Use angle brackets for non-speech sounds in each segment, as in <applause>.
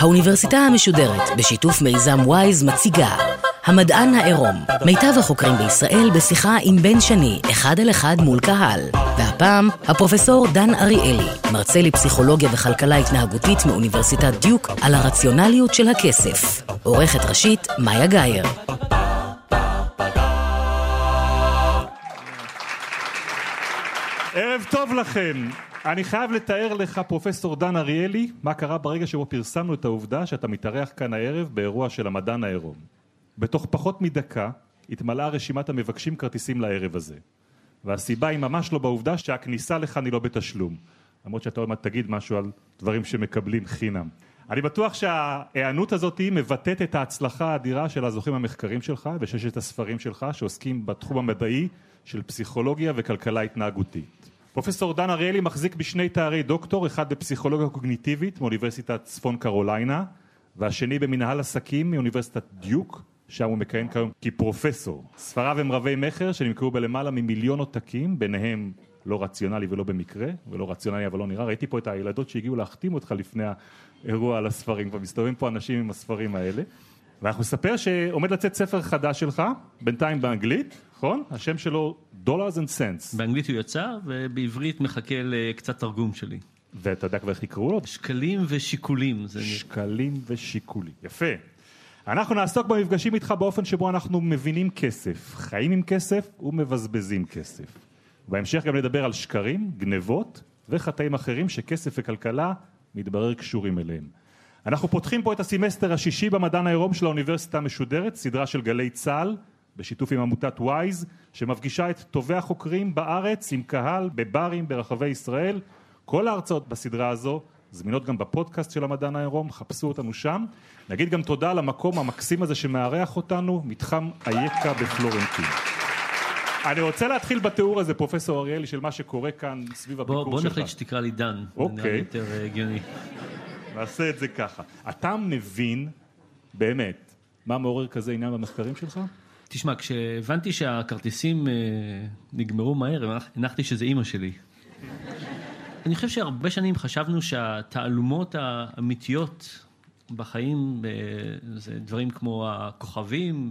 האוניברסיטה המשודרת, בשיתוף מיזם וויז, מציגה המדען העירום. מיטב החוקרים בישראל בשיחה עם בן שני, אחד על אחד מול קהל. והפעם, הפרופסור דן אריאלי, מרצה לפסיכולוגיה וכלכלה התנהגותית מאוניברסיטת דיוק, על הרציונליות של הכסף. עורכת ראשית, מאיה גאייר. ערב טוב לכם. אני חייב לתאר לך, פרופסור דן אריאלי, מה קרה ברגע שבו פרסמנו את העובדה שאתה מתארח כאן הערב באירוע של המדען העירום. בתוך פחות מדקה התמלאה רשימת המבקשים כרטיסים לערב הזה. והסיבה היא ממש לא בעובדה שהכניסה לכאן היא לא בתשלום. למרות שאתה עוד מעט תגיד משהו על דברים שמקבלים חינם. אני בטוח שההיענות הזאת מבטאת את ההצלחה האדירה של הזוכים המחקרים שלך וששת הספרים שלך שעוסקים בתחום המדעי של פסיכולוגיה וכלכלה התנהגותית. פרופסור דן אריאלי מחזיק בשני תארי דוקטור, אחד בפסיכולוגיה קוגניטיבית מאוניברסיטת צפון קרוליינה והשני במנהל עסקים מאוניברסיטת דיוק, שם הוא מכהן כיום כפרופסור. ספריו הם רבי מכר שנמכרו בלמעלה ממיליון עותקים, ביניהם לא רציונלי ולא במקרה, ולא רציונלי אבל לא נראה. ראיתי פה את הילדות שהגיעו להחתים אותך לפני האירוע על הספרים, כבר מסתובבים פה אנשים עם הספרים האלה. ואנחנו נספר שעומד לצאת ספר חדש שלך, בינתיים באנגלית, נכון? השם שלו Dollars and Cents. באנגלית הוא יצא, ובעברית מחכה לקצת תרגום שלי. ואתה יודע כבר איך יקראו לו? שקלים ושיקולים. זה... שקלים ושיקולים. יפה. אנחנו נעסוק במפגשים איתך באופן שבו אנחנו מבינים כסף, חיים עם כסף ומבזבזים כסף. בהמשך גם נדבר על שקרים, גנבות וחטאים אחרים שכסף וכלכלה מתברר קשורים אליהם. אנחנו פותחים פה את הסמסטר השישי במדען העירום של האוניברסיטה המשודרת, סדרה של גלי צה"ל, בשיתוף עם עמותת וויז, שמפגישה את טובי החוקרים בארץ עם קהל בברים ברחבי ישראל. כל ההרצאות בסדרה הזו זמינות גם בפודקאסט של המדען העירום, חפשו אותנו שם. נגיד גם תודה למקום המקסים הזה שמארח אותנו, מתחם אייקה בפלורנטין. אני רוצה להתחיל בתיאור הזה, פרופסור אריאלי, של מה שקורה כאן סביב הביקור שלך. בוא נחליט שתקרא לי דן, אוקיי. זה נראה לי יותר אה, הגיוני. נעשה את זה ככה. אתה מבין, באמת, מה מעורר כזה עניין במחקרים שלך? תשמע, כשהבנתי שהכרטיסים אה, נגמרו מהר, הנחתי שזה אימא שלי. אני חושב שהרבה שנים חשבנו שהתעלומות האמיתיות בחיים אה, זה דברים כמו הכוכבים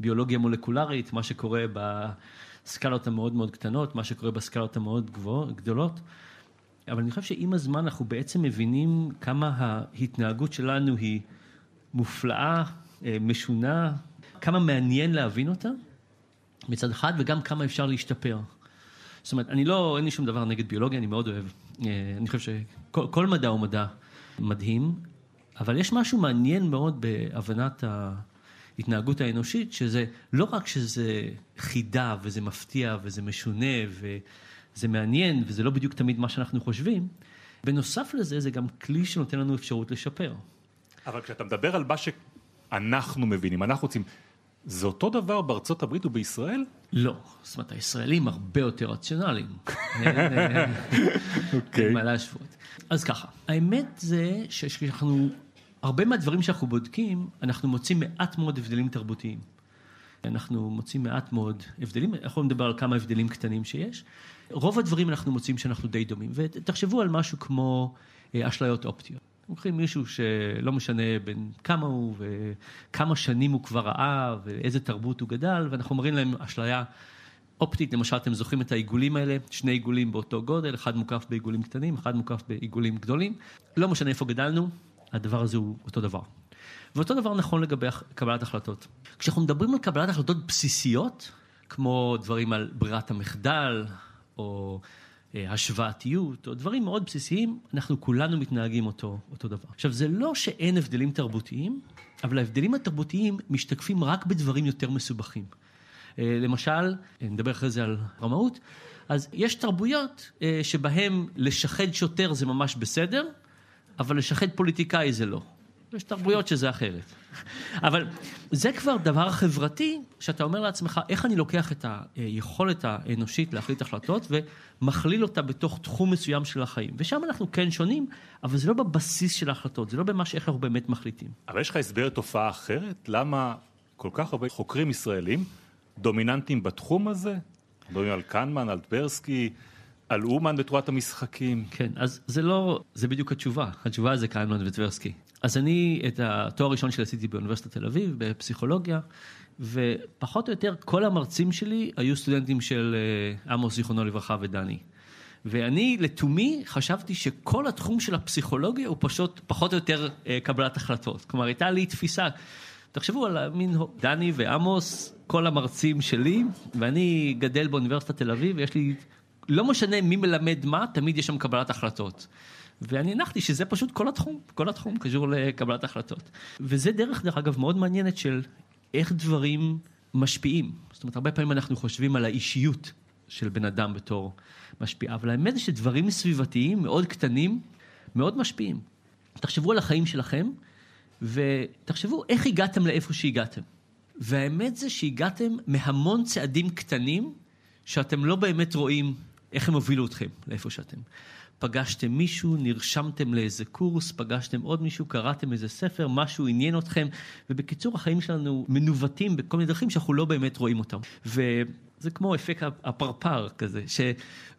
וביולוגיה מולקולרית, מה שקורה בסקלות המאוד מאוד קטנות, מה שקורה בסקלות המאוד גדולות. אבל אני חושב שעם הזמן אנחנו בעצם מבינים כמה ההתנהגות שלנו היא מופלאה, אה, משונה, כמה מעניין להבין אותה מצד אחד, וגם כמה אפשר להשתפר. זאת אומרת, אני לא, אין לי שום דבר נגד ביולוגיה, אני מאוד אוהב. אה, אני חושב שכל מדע הוא מדע מדהים, אבל יש משהו מעניין מאוד בהבנת ההתנהגות האנושית, שזה לא רק שזה חידה וזה מפתיע וזה משונה וזה מעניין וזה לא בדיוק תמיד מה שאנחנו חושבים, בנוסף לזה זה גם כלי שנותן לנו אפשרות לשפר. אבל כשאתה מדבר על מה שאנחנו מבינים, אנחנו רוצים... זה אותו דבר בארצות הברית ובישראל? לא, זאת אומרת הישראלים הרבה יותר רציונליים. <laughs> אוקיי. מה להשוות. אז ככה, האמת זה שאנחנו, הרבה מהדברים שאנחנו בודקים, אנחנו מוצאים מעט מאוד הבדלים תרבותיים. אנחנו מוצאים מעט מאוד הבדלים, אנחנו נדבר על כמה הבדלים קטנים שיש. רוב הדברים אנחנו מוצאים שאנחנו די דומים, ותחשבו על משהו כמו אשליות אופטיות. לוקחים מישהו שלא משנה בין כמה הוא וכמה שנים הוא כבר ראה ואיזה תרבות הוא גדל, ואנחנו אומרים להם אשליה אופטית, למשל אתם זוכרים את העיגולים האלה, שני עיגולים באותו גודל, אחד מוקף בעיגולים קטנים, אחד מוקף בעיגולים גדולים, לא משנה איפה גדלנו, הדבר הזה הוא אותו דבר. ואותו דבר נכון לגבי קבלת החלטות. כשאנחנו מדברים על קבלת החלטות בסיסיות, כמו דברים על ברירת המחדל, או השוואתיות, או דברים מאוד בסיסיים, אנחנו כולנו מתנהגים אותו, אותו דבר. עכשיו, זה לא שאין הבדלים תרבותיים, אבל ההבדלים התרבותיים משתקפים רק בדברים יותר מסובכים. למשל, נדבר אחרי זה על רמאות, אז יש תרבויות שבהן לשחד שוטר זה ממש בסדר, אבל לשחד פוליטיקאי זה לא. יש תרבויות שזה אחרת. אבל זה כבר דבר חברתי, שאתה אומר לעצמך, איך אני לוקח את היכולת האנושית להחליט החלטות ומכליל אותה בתוך תחום מסוים של החיים. ושם אנחנו כן שונים, אבל זה לא בבסיס של ההחלטות, זה לא במה שאיך אנחנו באמת מחליטים. אבל יש לך הסבר לתופעה אחרת? למה כל כך הרבה חוקרים ישראלים דומיננטיים בתחום הזה? מדברים על קנמן, על טברסקי, על אומן בתורת המשחקים. כן, אז זה לא, זה בדיוק התשובה. התשובה זה קיימלון וטברסקי. אז אני את התואר הראשון שלי עשיתי באוניברסיטת תל אביב, בפסיכולוגיה, ופחות או יותר כל המרצים שלי היו סטודנטים של אה, עמוס, זיכרונו לברכה, ודני. ואני לתומי חשבתי שכל התחום של הפסיכולוגיה הוא פשוט פחות או יותר אה, קבלת החלטות. כלומר, הייתה לי תפיסה, תחשבו על מין דני ועמוס, כל המרצים שלי, ואני גדל באוניברסיטת תל אביב, ויש לי, לא משנה מי מלמד מה, תמיד יש שם קבלת החלטות. ואני הנחתי שזה פשוט כל התחום, כל התחום קשור לקבלת החלטות. וזה דרך, דרך אגב, מאוד מעניינת של איך דברים משפיעים. זאת אומרת, הרבה פעמים אנחנו חושבים על האישיות של בן אדם בתור משפיע, אבל האמת זה שדברים סביבתיים מאוד קטנים, מאוד משפיעים. תחשבו על החיים שלכם, ותחשבו איך הגעתם לאיפה שהגעתם. והאמת זה שהגעתם מהמון צעדים קטנים, שאתם לא באמת רואים איך הם הובילו אתכם לאיפה שאתם. פגשתם מישהו, נרשמתם לאיזה קורס, פגשתם עוד מישהו, קראתם איזה ספר, משהו עניין אתכם, ובקיצור החיים שלנו מנווטים בכל מיני דרכים שאנחנו לא באמת רואים אותם. וזה כמו אפקט הפרפר כזה, ש...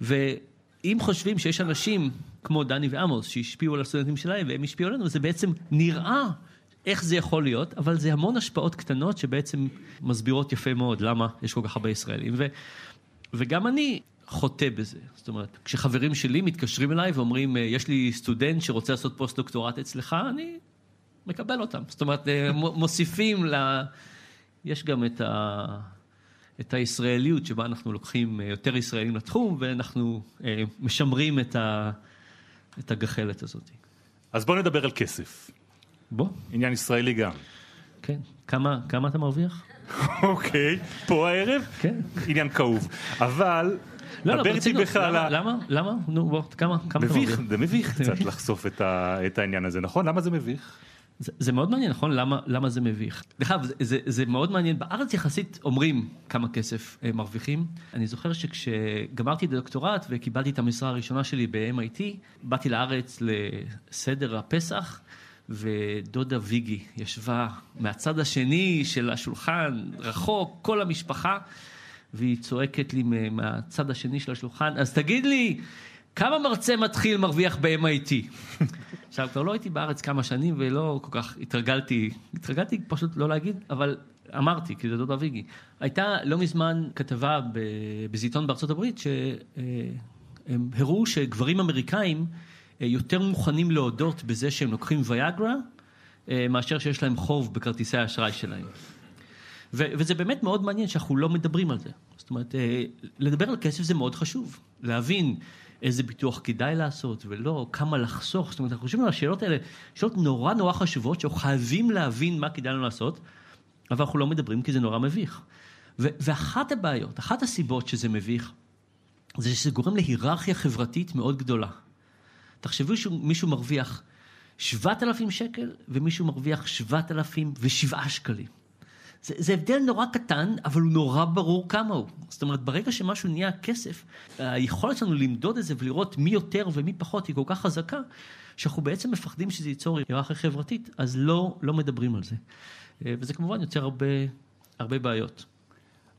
ואם חושבים שיש אנשים כמו דני ועמוס שהשפיעו על הסטודנטים שלהם והם השפיעו עלינו, זה בעצם נראה איך זה יכול להיות, אבל זה המון השפעות קטנות שבעצם מסבירות יפה מאוד למה יש כל כך הרבה ישראלים. ו... וגם אני חוטא בזה. זאת אומרת, כשחברים שלי מתקשרים אליי ואומרים, אה, יש לי סטודנט שרוצה לעשות פוסט-דוקטורט אצלך, אני מקבל אותם. זאת אומרת, אה, <laughs> מוסיפים ל... יש גם את, ה... את הישראליות שבה אנחנו לוקחים אה, יותר ישראלים לתחום, ואנחנו משמרים את, ה... את הגחלת הזאת. אז בוא נדבר על כסף. בוא. עניין ישראלי גם. כן. כמה, כמה אתה מרוויח? <laughs> אוקיי, פה הערב? כן. עניין כאוב. אבל לא, לא, ברצינות, למה? למה? למה? נו, בוא, כמה? מביך, זה מביך <laughs> קצת לחשוף את העניין הזה, נכון? למה זה מביך? זה, זה מאוד מעניין, נכון? למה, למה זה מביך? דרך אגב, זה, זה, זה מאוד מעניין. בארץ יחסית אומרים כמה כסף הם אה, מרוויחים. אני זוכר שכשגמרתי את הדוקטורט וקיבלתי את המשרה הראשונה שלי ב-MIT, באתי לארץ לסדר הפסח. ודודה ויגי ישבה מהצד השני של השולחן, רחוק, כל המשפחה, והיא צועקת לי מהצד השני של השולחן, אז תגיד לי, כמה מרצה מתחיל מרוויח ב-MIT? <laughs> עכשיו, כבר לא הייתי בארץ כמה שנים ולא כל כך התרגלתי, התרגלתי פשוט לא להגיד, אבל אמרתי, כי זה דודה ויגי. הייתה לא מזמן כתבה בזיתון בארצות הברית, שהם הראו שגברים אמריקאים אה, יותר מוכנים להודות בזה שהם לוקחים ויאגרה, אה, מאשר שיש להם חוב בכרטיסי האשראי שלהם. ו- וזה באמת מאוד מעניין שאנחנו לא מדברים על זה. זאת אומרת, אה, לדבר על כסף זה מאוד חשוב. להבין איזה ביטוח כדאי לעשות ולא, כמה לחסוך. זאת אומרת, אנחנו חושבים על השאלות האלה, שאלות נורא נורא חשובות, שאנחנו חייבים להבין מה כדאי לנו לעשות, אבל אנחנו לא מדברים כי זה נורא מביך. ו- ואחת הבעיות, אחת הסיבות שזה מביך, זה שזה גורם להיררכיה חברתית מאוד גדולה. תחשבו שמישהו מרוויח 7,000 שקל ומישהו מרוויח 7,007 שקלים. זה, זה הבדל נורא קטן, אבל הוא נורא ברור כמה הוא. זאת אומרת, ברגע שמשהו נהיה כסף, היכולת שלנו למדוד את זה ולראות מי יותר ומי פחות היא כל כך חזקה, שאנחנו בעצם מפחדים שזה ייצור היררכיה חברתית, אז לא, לא מדברים על זה. אה, וזה כמובן יוצר הרבה, הרבה בעיות.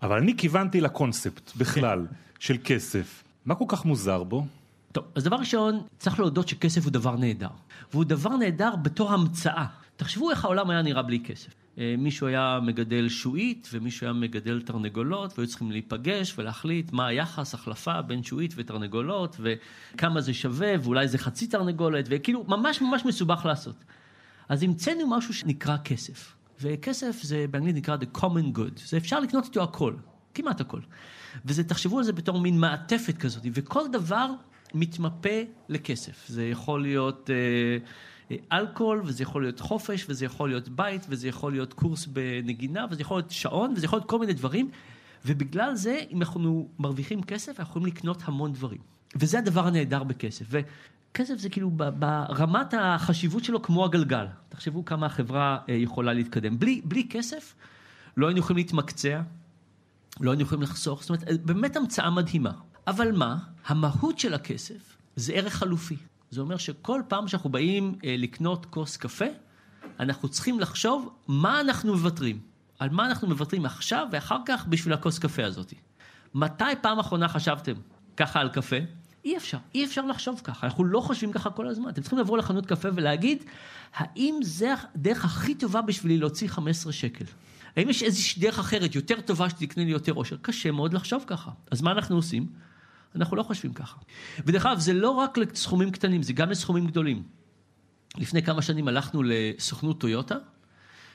אבל אני כיוונתי לקונספט בכלל של כסף. מה כל כך מוזר בו? טוב, אז דבר ראשון, צריך להודות שכסף הוא דבר נהדר. והוא דבר נהדר בתור המצאה. תחשבו איך העולם היה נראה בלי כסף. אה, מישהו היה מגדל שועית ומישהו היה מגדל תרנגולות והיו צריכים להיפגש ולהחליט מה היחס, החלפה בין שועית ותרנגולות וכמה זה שווה ואולי זה חצי תרנגולת וכאילו ממש ממש מסובך לעשות. אז המצאנו משהו שנקרא כסף. וכסף זה באנגלית נקרא the common good. זה אפשר לקנות איתו הכל, כמעט הכל. וזה, תחשבו על זה בתור מין מעטפת כזאת, וכל דבר מתמפה לכסף. זה יכול להיות אה, אלכוהול, וזה יכול להיות חופש, וזה יכול להיות בית, וזה יכול להיות קורס בנגינה, וזה יכול להיות שעון, וזה יכול להיות כל מיני דברים. ובגלל זה, אם אנחנו מרוויחים כסף, אנחנו יכולים לקנות המון דברים. וזה הדבר הנהדר בכסף. וכסף זה כאילו ברמת החשיבות שלו כמו הגלגל. תחשבו כמה החברה אה, יכולה להתקדם. בלי, בלי כסף לא היינו יכולים להתמקצע, לא היינו יכולים לחסוך. זאת אומרת, באמת המצאה מדהימה. אבל מה? המהות של הכסף זה ערך חלופי. זה אומר שכל פעם שאנחנו באים אה, לקנות כוס קפה, אנחנו צריכים לחשוב מה אנחנו מוותרים. על מה אנחנו מוותרים עכשיו ואחר כך בשביל הכוס קפה הזאת. מתי פעם אחרונה חשבתם ככה על קפה? אי אפשר, אי אפשר לחשוב ככה, אנחנו לא חושבים ככה כל הזמן. אתם צריכים לבוא לחנות קפה ולהגיד, האם זה הדרך הכי טובה בשבילי להוציא 15 שקל? האם יש איזושהי דרך אחרת, יותר טובה שתקנה לי יותר אושר? קשה מאוד לחשוב ככה. אז מה אנחנו עושים? אנחנו לא חושבים ככה. ודרך אגב, זה לא רק לסכומים קטנים, זה גם לסכומים גדולים. לפני כמה שנים הלכנו לסוכנות טויוטה,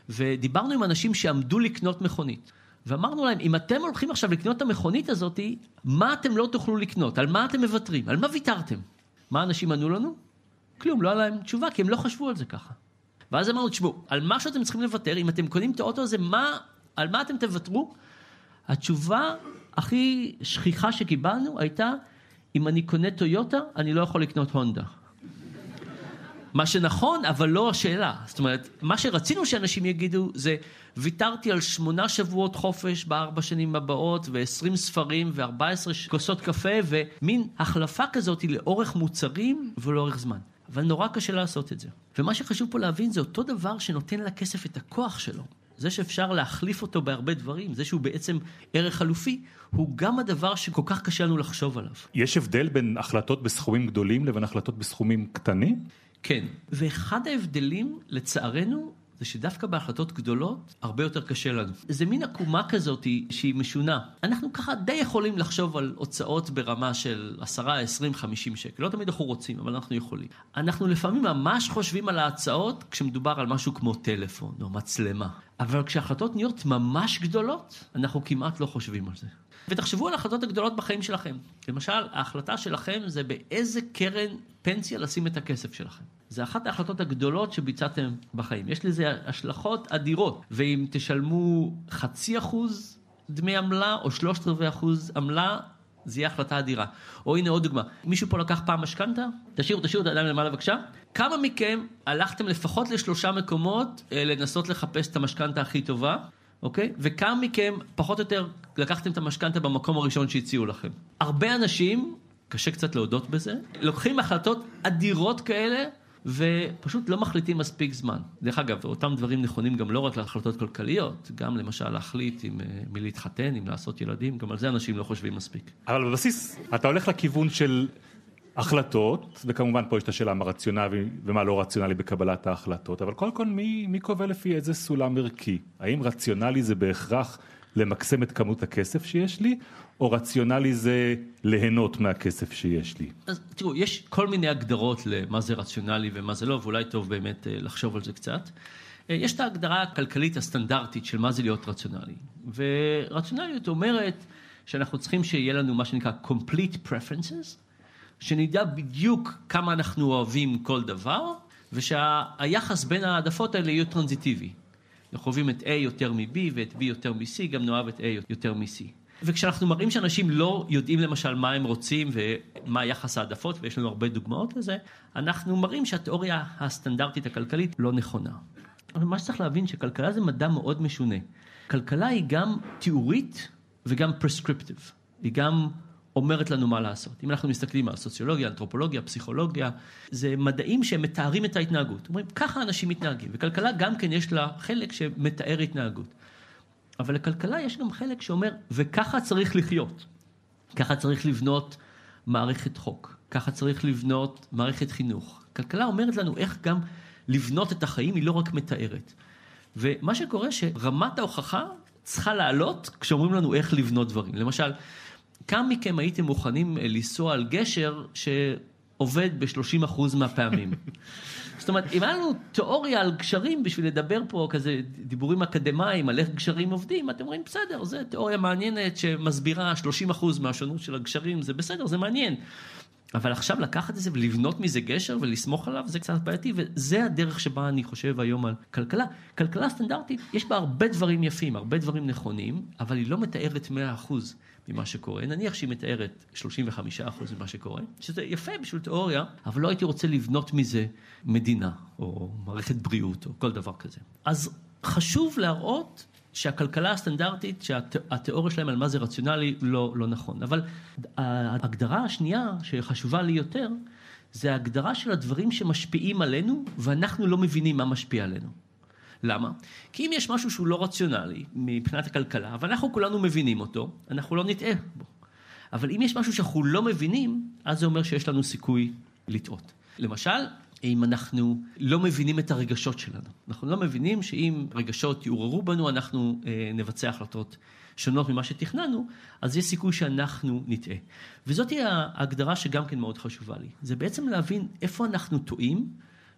ודיברנו עם אנשים שעמדו לקנות מכונית. ואמרנו להם, אם אתם הולכים עכשיו לקנות את המכונית הזאת, מה אתם לא תוכלו לקנות? על מה אתם מוותרים? על מה ויתרתם? מה אנשים ענו לנו? כלום, לא היה להם תשובה, כי הם לא חשבו על זה ככה. ואז אמרנו, תשמעו, על מה שאתם צריכים לוותר, אם אתם קונים את האוטו הזה, מה, על מה אתם תוותרו? התשובה הכי שכיחה שקיבלנו הייתה, אם אני קונה טויוטה, אני לא יכול לקנות הונדה. מה שנכון, אבל לא השאלה. זאת אומרת, מה שרצינו שאנשים יגידו זה, ויתרתי על שמונה שבועות חופש בארבע שנים הבאות, ועשרים ספרים, וארבע עשרה כוסות קפה, ומין החלפה כזאת לאורך מוצרים ולאורך זמן. אבל נורא קשה לעשות את זה. ומה שחשוב פה להבין זה אותו דבר שנותן לכסף את הכוח שלו. זה שאפשר להחליף אותו בהרבה דברים, זה שהוא בעצם ערך חלופי, הוא גם הדבר שכל כך קשה לנו לחשוב עליו. יש הבדל בין החלטות בסכומים גדולים לבין החלטות בסכומים קטנים? כן, ואחד ההבדלים, לצערנו, זה שדווקא בהחלטות גדולות, הרבה יותר קשה לנו. זה מין עקומה כזאת שהיא משונה. אנחנו ככה די יכולים לחשוב על הוצאות ברמה של 10, 20, 50 שקל. לא תמיד אנחנו רוצים, אבל אנחנו יכולים. אנחנו לפעמים ממש חושבים על ההצעות כשמדובר על משהו כמו טלפון או מצלמה. אבל כשהחלטות נהיות ממש גדולות, אנחנו כמעט לא חושבים על זה. ותחשבו על ההחלטות הגדולות בחיים שלכם. למשל, ההחלטה שלכם זה באיזה קרן פנסיה לשים את הכסף שלכם. זה אחת ההחלטות הגדולות שביצעתם בחיים. יש לזה השלכות אדירות. ואם תשלמו חצי אחוז דמי עמלה או שלושת רבעי אחוז עמלה, זה יהיה החלטה אדירה. או הנה עוד דוגמה, מישהו פה לקח פעם משכנתה? תשאירו, תשאירו את הידיים למעלה בבקשה. כמה מכם הלכתם לפחות לשלושה מקומות אה, לנסות לחפש את המשכנתה הכי טובה? אוקיי? וכמה מכם, פחות או יותר, לקחתם את המשכנתה במקום הראשון שהציעו לכם. הרבה אנשים, קשה קצת להודות בזה, לוקחים החלטות אדירות כאלה, ופשוט לא מחליטים מספיק זמן. דרך אגב, אותם דברים נכונים גם לא רק להחלטות כלכליות, גם למשל להחליט עם אה, מי להתחתן, אם לעשות ילדים, גם על זה אנשים לא חושבים מספיק. אבל בבסיס, אתה הולך לכיוון של החלטות, וכמובן פה יש את השאלה מה רציונלי ומה לא רציונלי בקבלת ההחלטות, אבל קודם כל מי, מי קובע לפי איזה סולם ערכי? האם רציונלי זה בהכרח למקסם את כמות הכסף שיש לי, או רציונלי זה ליהנות מהכסף שיש לי? אז תראו, יש כל מיני הגדרות למה זה רציונלי ומה זה לא, ואולי טוב באמת אה, לחשוב על זה קצת. אה, יש את ההגדרה הכלכלית הסטנדרטית של מה זה להיות רציונלי. ורציונליות אומרת שאנחנו צריכים שיהיה לנו מה שנקרא complete preferences, שנדע בדיוק כמה אנחנו אוהבים כל דבר, ושהיחס בין העדפות האלה יהיה טרנזיטיבי. אנחנו אוהבים את A יותר מ-B ואת B יותר מ-C, גם נאהב את A יותר מ-C. וכשאנחנו מראים שאנשים לא יודעים למשל מה הם רוצים ומה יחס העדפות, ויש לנו הרבה דוגמאות לזה, אנחנו מראים שהתיאוריה הסטנדרטית הכלכלית לא נכונה. אבל מה שצריך להבין שכלכלה זה מדע מאוד משונה. כלכלה היא גם תיאורית וגם פרסקריפטיב. היא גם אומרת לנו מה לעשות. אם אנחנו מסתכלים על סוציולוגיה, אנתרופולוגיה, פסיכולוגיה, זה מדעים שהם מתארים את ההתנהגות. אומרים, ככה אנשים מתנהגים. וכלכלה גם כן יש לה חלק שמתאר התנהגות. אבל לכלכלה יש גם חלק שאומר, וככה צריך לחיות. ככה צריך לבנות מערכת חוק. ככה צריך לבנות מערכת חינוך. כלכלה אומרת לנו איך גם לבנות את החיים, היא לא רק מתארת. ומה שקורה שרמת ההוכחה צריכה לעלות כשאומרים לנו איך לבנות דברים. למשל, כמה מכם הייתם מוכנים אה, לנסוע על גשר שעובד ב-30% מהפעמים? <laughs> זאת אומרת, אם היה לנו תיאוריה על גשרים בשביל לדבר פה כזה דיבורים אקדמיים על איך גשרים עובדים, אתם אומרים, בסדר, זו תיאוריה מעניינת שמסבירה 30% מהשונות של הגשרים, זה בסדר, זה מעניין. אבל עכשיו לקחת את זה ולבנות מזה גשר ולסמוך עליו זה קצת בעייתי וזה הדרך שבה אני חושב היום על כלכלה. כלכלה סטנדרטית יש בה הרבה דברים יפים, הרבה דברים נכונים, אבל היא לא מתארת 100% ממה שקורה. נניח שהיא מתארת 35% ממה שקורה, שזה יפה בשביל תיאוריה, אבל לא הייתי רוצה לבנות מזה מדינה או מערכת בריאות או כל דבר כזה. אז חשוב להראות שהכלכלה הסטנדרטית, שהתיאוריה שלהם על מה זה רציונלי, לא, לא נכון. אבל ההגדרה השנייה, שחשובה לי יותר, זה ההגדרה של הדברים שמשפיעים עלינו, ואנחנו לא מבינים מה משפיע עלינו. למה? כי אם יש משהו שהוא לא רציונלי מבחינת הכלכלה, ואנחנו כולנו מבינים אותו, אנחנו לא נטעה בו. אבל אם יש משהו שאנחנו לא מבינים, אז זה אומר שיש לנו סיכוי לטעות. למשל, אם אנחנו לא מבינים את הרגשות שלנו. אנחנו לא מבינים שאם רגשות יעוררו בנו, אנחנו אה, נבצע החלטות שונות ממה שתכננו, אז יש סיכוי שאנחנו נטעה. וזאת ההגדרה שגם כן מאוד חשובה לי. זה בעצם להבין איפה אנחנו טועים,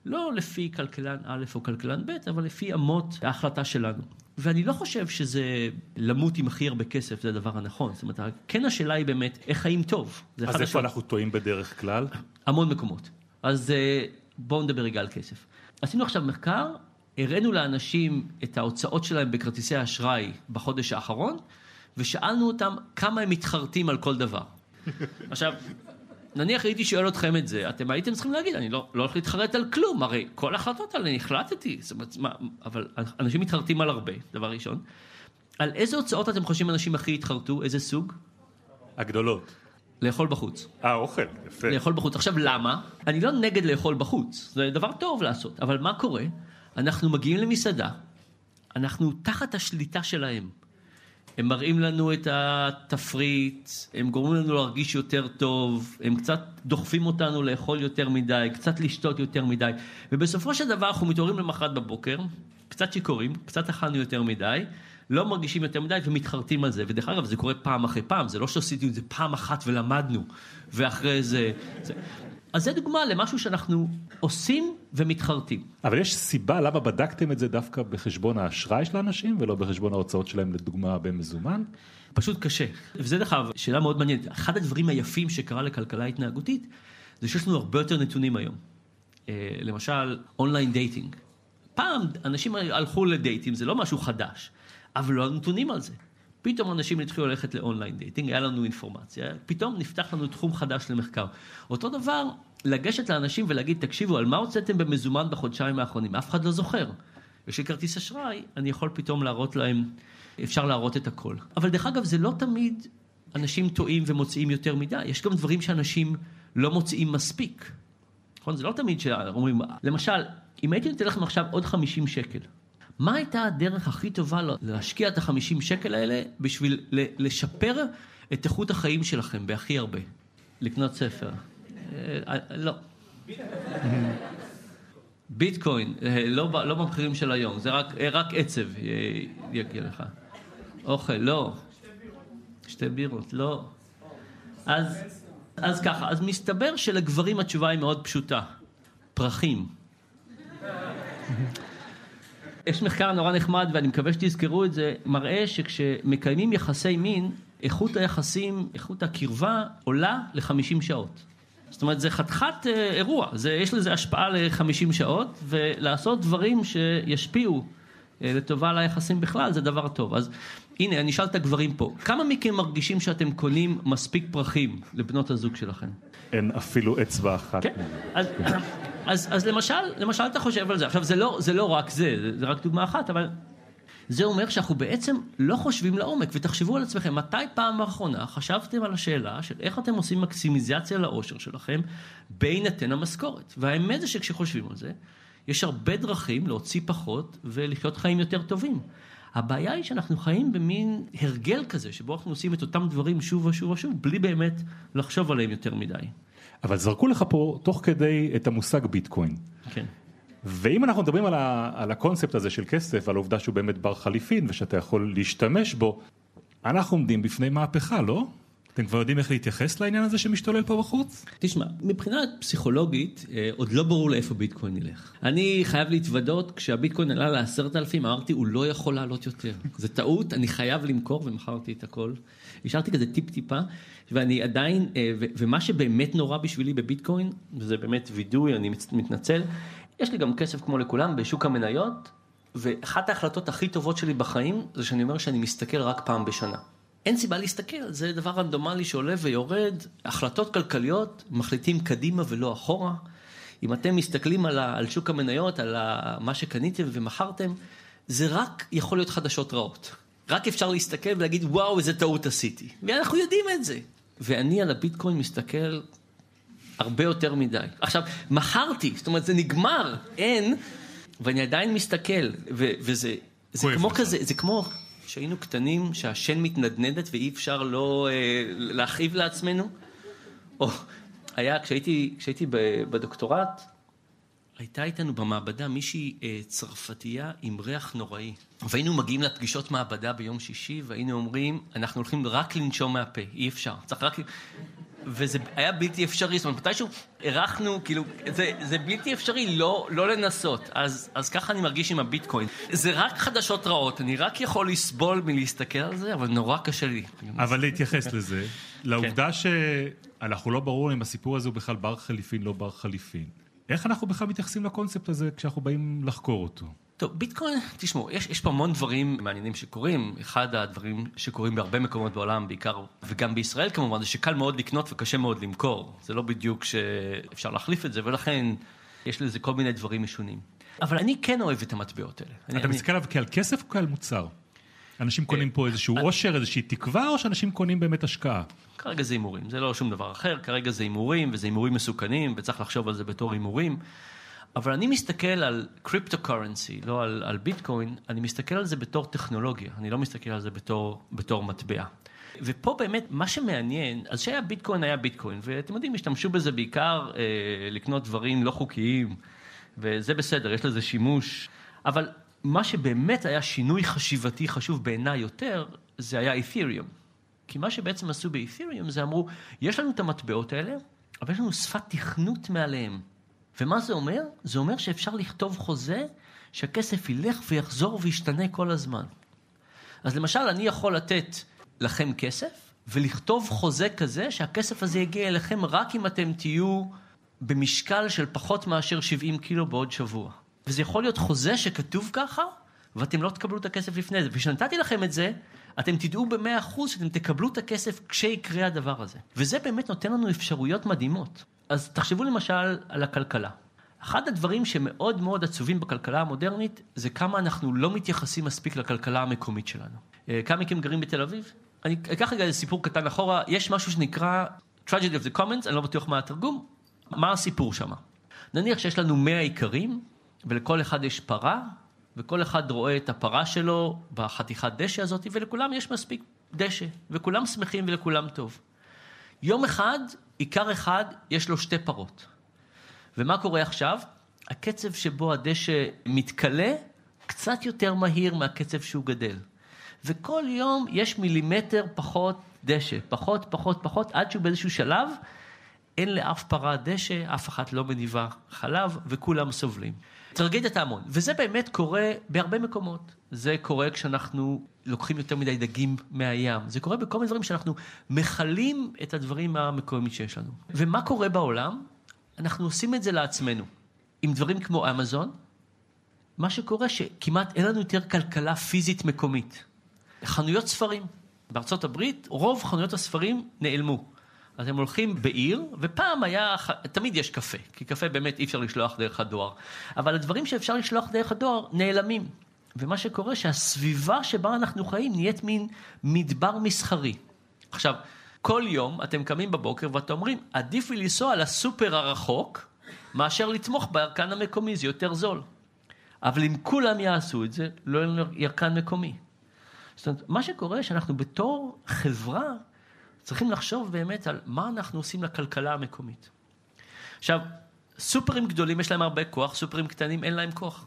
לא לפי כלכלן א' או כלכלן ב', אבל לפי אמות ההחלטה שלנו. ואני לא חושב שזה למות עם הכי הרבה כסף, זה הדבר הנכון. זאת אומרת, כן השאלה היא באמת, איך חיים טוב? אז איפה השאלה... אנחנו טועים בדרך כלל? המון מקומות. אז אה, בואו נדבר רגע על כסף. עשינו עכשיו מחקר, הראינו לאנשים את ההוצאות שלהם בכרטיסי אשראי בחודש האחרון, ושאלנו אותם כמה הם מתחרטים על כל דבר. <laughs> עכשיו, נניח הייתי שואל אתכם את זה, אתם הייתם צריכים להגיד, אני לא, לא הולך להתחרט על כלום, הרי כל ההחלטות האלה, אני החלטתי, זאת אומרת, מה, אבל אנשים מתחרטים על הרבה, דבר ראשון. על איזה הוצאות אתם חושבים אנשים הכי התחרטו? איזה סוג? הגדולות. לאכול בחוץ. אה, אוכל, יפה. לאכול בחוץ. עכשיו, למה? אני לא נגד לאכול בחוץ, זה דבר טוב לעשות, אבל מה קורה? אנחנו מגיעים למסעדה, אנחנו תחת השליטה שלהם. הם מראים לנו את התפריט, הם גורמים לנו להרגיש יותר טוב, הם קצת דוחפים אותנו לאכול יותר מדי, קצת לשתות יותר מדי, ובסופו של דבר אנחנו מתעוררים למחרת בבוקר, קצת שיכורים, קצת אכלנו יותר מדי, לא מרגישים יותר מדי ומתחרטים על זה. ודרך אגב, זה קורה פעם אחרי פעם, זה לא שעשיתי את זה פעם אחת ולמדנו, ואחרי זה... זה... אז זה דוגמה למשהו שאנחנו עושים ומתחרטים. אבל יש סיבה למה בדקתם את זה דווקא בחשבון האשראי של האנשים ולא בחשבון ההוצאות שלהם לדוגמה במזומן? פשוט קשה. וזה דרך אגב שאלה מאוד מעניינת. אחד הדברים היפים שקרה לכלכלה התנהגותית זה שיש לנו הרבה יותר נתונים היום. אה, למשל, online dating. פעם אנשים הלכו לדייטים, זה לא משהו חדש. אבל לא נתונים על זה. פתאום אנשים התחילו ללכת ל online dating, היה לנו אינפורמציה, פתאום נפתח לנו תחום חדש למחקר. אותו דבר, לגשת לאנשים ולהגיד, תקשיבו, על מה הוצאתם במזומן בחודשיים האחרונים? אף אחד לא זוכר. יש לי כרטיס אשראי, אני יכול פתאום להראות להם, אפשר להראות את הכל. אבל דרך אגב, זה לא תמיד אנשים טועים ומוציאים יותר מדי, יש גם דברים שאנשים לא מוציאים מספיק. נכון? זה לא תמיד שאומרים, למשל, אם הייתי נותן לכם עכשיו עוד 50 שקל, מה הייתה הדרך הכי טובה להשקיע את החמישים שקל האלה בשביל לשפר את איכות החיים שלכם בהכי הרבה? לקנות ספר. אה, אה, לא. ביטקוין, אה, לא, לא במחירים של היום, זה רק, רק עצב יגיע לך. אוכל, לא. שתי בירות, לא. אז, אז ככה, אז מסתבר שלגברים התשובה היא מאוד פשוטה. פרחים. יש מחקר נורא נחמד, ואני מקווה שתזכרו את זה, מראה שכשמקיימים יחסי מין, איכות היחסים, איכות הקרבה, עולה ל-50 שעות. זאת אומרת, זה חתיכת אה, אירוע, זה, יש לזה השפעה ל-50 שעות, ולעשות דברים שישפיעו אה, לטובה על היחסים בכלל, זה דבר טוב. אז הנה, אני אשאל את הגברים פה, כמה מכם מרגישים שאתם קונים מספיק פרחים לבנות הזוג שלכם? אין אפילו אצבע אחת. כן, אז, אז, אז למשל, למשל אתה חושב על זה. עכשיו, זה לא, זה לא רק זה, זה, רק דוגמה אחת, אבל זה אומר שאנחנו בעצם לא חושבים לעומק, ותחשבו על עצמכם, מתי פעם האחרונה חשבתם על השאלה של איך אתם עושים מקסימיזציה לאושר שלכם בהינתן המשכורת. והאמת זה שכשחושבים על זה, יש הרבה דרכים להוציא פחות ולחיות חיים יותר טובים. הבעיה היא שאנחנו חיים במין הרגל כזה, שבו אנחנו עושים את אותם דברים שוב ושוב ושוב, בלי באמת לחשוב עליהם יותר מדי. אבל זרקו לך פה תוך כדי את המושג ביטקוין. כן. ואם אנחנו מדברים על, ה, על הקונספט הזה של כסף, על העובדה שהוא באמת בר חליפין ושאתה יכול להשתמש בו, אנחנו עומדים בפני מהפכה, לא? אתם כבר יודעים איך להתייחס לעניין הזה שמשתולל פה בחוץ? תשמע, מבחינה פסיכולוגית, אה, עוד לא ברור לאיפה ביטקוין ילך. אני חייב להתוודות, כשהביטקוין עלה לעשרת אלפים, אמרתי, הוא לא יכול לעלות יותר. זה טעות, אני חייב למכור, ומכרתי את הכל. השארתי כזה טיפ-טיפה, ואני עדיין, אה, ומה שבאמת נורא בשבילי בביטקוין, וזה באמת וידוי, אני מתנצל, יש לי גם כסף כמו לכולם בשוק המניות, ואחת ההחלטות הכי טובות שלי בחיים, זה שאני אומר שאני מסתכל רק פעם בשנה. אין סיבה להסתכל, זה דבר רנדומלי שעולה ויורד, החלטות כלכליות מחליטים קדימה ולא אחורה. אם אתם מסתכלים על, ה, על שוק המניות, על ה, מה שקניתם ומכרתם, זה רק יכול להיות חדשות רעות. רק אפשר להסתכל ולהגיד, וואו, איזה טעות עשיתי. ואנחנו יודעים את זה. ואני על הביטקוין מסתכל הרבה יותר מדי. עכשיו, מכרתי, זאת אומרת, זה נגמר, אין, ואני עדיין מסתכל, ו- וזה זה כמו לך. כזה, זה כמו כשהיינו קטנים, שהשן מתנדנדת ואי אפשר לא אה, להכאיב לעצמנו? או היה, כשהייתי, כשהייתי בדוקטורט, הייתה איתנו במעבדה מישהי אה, צרפתייה עם ריח נוראי. והיינו מגיעים לפגישות מעבדה ביום שישי, והיינו אומרים, אנחנו הולכים רק לנשום מהפה, אי אפשר. צריך רק... וזה היה בלתי אפשרי, זאת אומרת, מתישהו אירחנו, כאילו, זה, זה בלתי אפשרי לא, לא לנסות. אז, אז ככה אני מרגיש עם הביטקוין. זה רק חדשות רעות, אני רק יכול לסבול מלהסתכל על זה, אבל נורא קשה לי. אבל להתייחס לזה, לעובדה כן. שאנחנו לא ברור אם הסיפור הזה הוא בכלל בר חליפין, לא בר חליפין. איך אנחנו בכלל מתייחסים לקונספט הזה כשאנחנו באים לחקור אותו? טוב, ביטקוין, תשמעו, יש, יש פה המון דברים מעניינים שקורים. אחד הדברים שקורים בהרבה מקומות בעולם, בעיקר, וגם בישראל כמובן, זה שקל מאוד לקנות וקשה מאוד למכור. זה לא בדיוק שאפשר להחליף את זה, ולכן יש לזה כל מיני דברים משונים. אבל אני כן אוהב את המטבעות האלה. אתה אני, מסתכל עליו כעל כסף או כעל מוצר? אנשים קונים פה איזשהו עושר, אה, איזושהי תקווה, או שאנשים קונים באמת השקעה? כרגע זה הימורים, זה לא שום דבר אחר, כרגע זה הימורים, וזה הימורים מסוכנים, וצריך לחשוב על זה בתור הימורים. אבל אני מסתכל על קריפטו קורנסי, לא על, על ביטקוין, אני מסתכל על זה בתור טכנולוגיה, אני לא מסתכל על זה בתור, בתור מטבע. ופה באמת, מה שמעניין, אז שהיה ביטקוין היה ביטקוין, ואתם יודעים, השתמשו בזה בעיקר אה, לקנות דברים לא חוקיים, וזה בסדר, יש לזה שימוש, אבל מה שבאמת היה שינוי חשיבתי חשוב בעיניי יותר, זה היה אית'ריום. כי מה שבעצם עשו באית'ריום זה אמרו, יש לנו את המטבעות האלה, אבל יש לנו שפת תכנות מעליהם. ומה זה אומר? זה אומר שאפשר לכתוב חוזה שהכסף ילך ויחזור וישתנה כל הזמן. אז למשל, אני יכול לתת לכם כסף, ולכתוב חוזה כזה שהכסף הזה יגיע אליכם רק אם אתם תהיו במשקל של פחות מאשר 70 קילו בעוד שבוע. וזה יכול להיות חוזה שכתוב ככה, ואתם לא תקבלו את הכסף לפני זה. וכשנתתי לכם את זה, אתם תדעו במאה אחוז שאתם תקבלו את הכסף כשיקרה הדבר הזה. וזה באמת נותן לנו אפשרויות מדהימות. אז תחשבו למשל על הכלכלה. אחד הדברים שמאוד מאוד עצובים בכלכלה המודרנית, זה כמה אנחנו לא מתייחסים מספיק לכלכלה המקומית שלנו. אה, כמה מכם גרים בתל אביב? אני אקח רגע איזה סיפור קטן אחורה, יש משהו שנקרא tragedy of the commons, אני לא בטוח מה התרגום, מה הסיפור שם? נניח שיש לנו 100 איכרים, ולכל אחד יש פרה, וכל אחד רואה את הפרה שלו בחתיכת דשא הזאת, ולכולם יש מספיק דשא, וכולם שמחים ולכולם טוב. יום אחד, עיקר אחד, יש לו שתי פרות. ומה קורה עכשיו? הקצב שבו הדשא מתכלה קצת יותר מהיר מהקצב שהוא גדל. וכל יום יש מילימטר פחות דשא, פחות, פחות, פחות, עד שהוא באיזשהו שלב אין לאף פרה דשא, אף אחת לא מניבה חלב, וכולם סובלים. טרגדיית ההמון, וזה באמת קורה בהרבה מקומות. זה קורה כשאנחנו לוקחים יותר מדי דגים מהים, זה קורה בכל מיני דברים שאנחנו מכלים את הדברים המקומיים שיש לנו. ומה קורה בעולם? אנחנו עושים את זה לעצמנו. עם דברים כמו אמזון, מה שקורה שכמעט אין לנו יותר כלכלה פיזית מקומית. חנויות ספרים. בארצות הברית רוב חנויות הספרים נעלמו. אז הם הולכים בעיר, ופעם היה, תמיד יש קפה, כי קפה באמת אי אפשר לשלוח דרך הדואר. אבל הדברים שאפשר לשלוח דרך הדואר נעלמים. ומה שקורה שהסביבה שבה אנחנו חיים נהיית מין מדבר מסחרי. עכשיו, כל יום אתם קמים בבוקר ואתם אומרים, עדיף לי לנסוע לסופר הרחוק, מאשר לתמוך בירקן המקומי, זה יותר זול. אבל אם כולם יעשו את זה, לא יהיה לנו ירקן מקומי. זאת אומרת, מה שקורה שאנחנו בתור חברה צריכים לחשוב באמת על מה אנחנו עושים לכלכלה המקומית. עכשיו, סופרים גדולים יש להם הרבה כוח, סופרים קטנים אין להם כוח.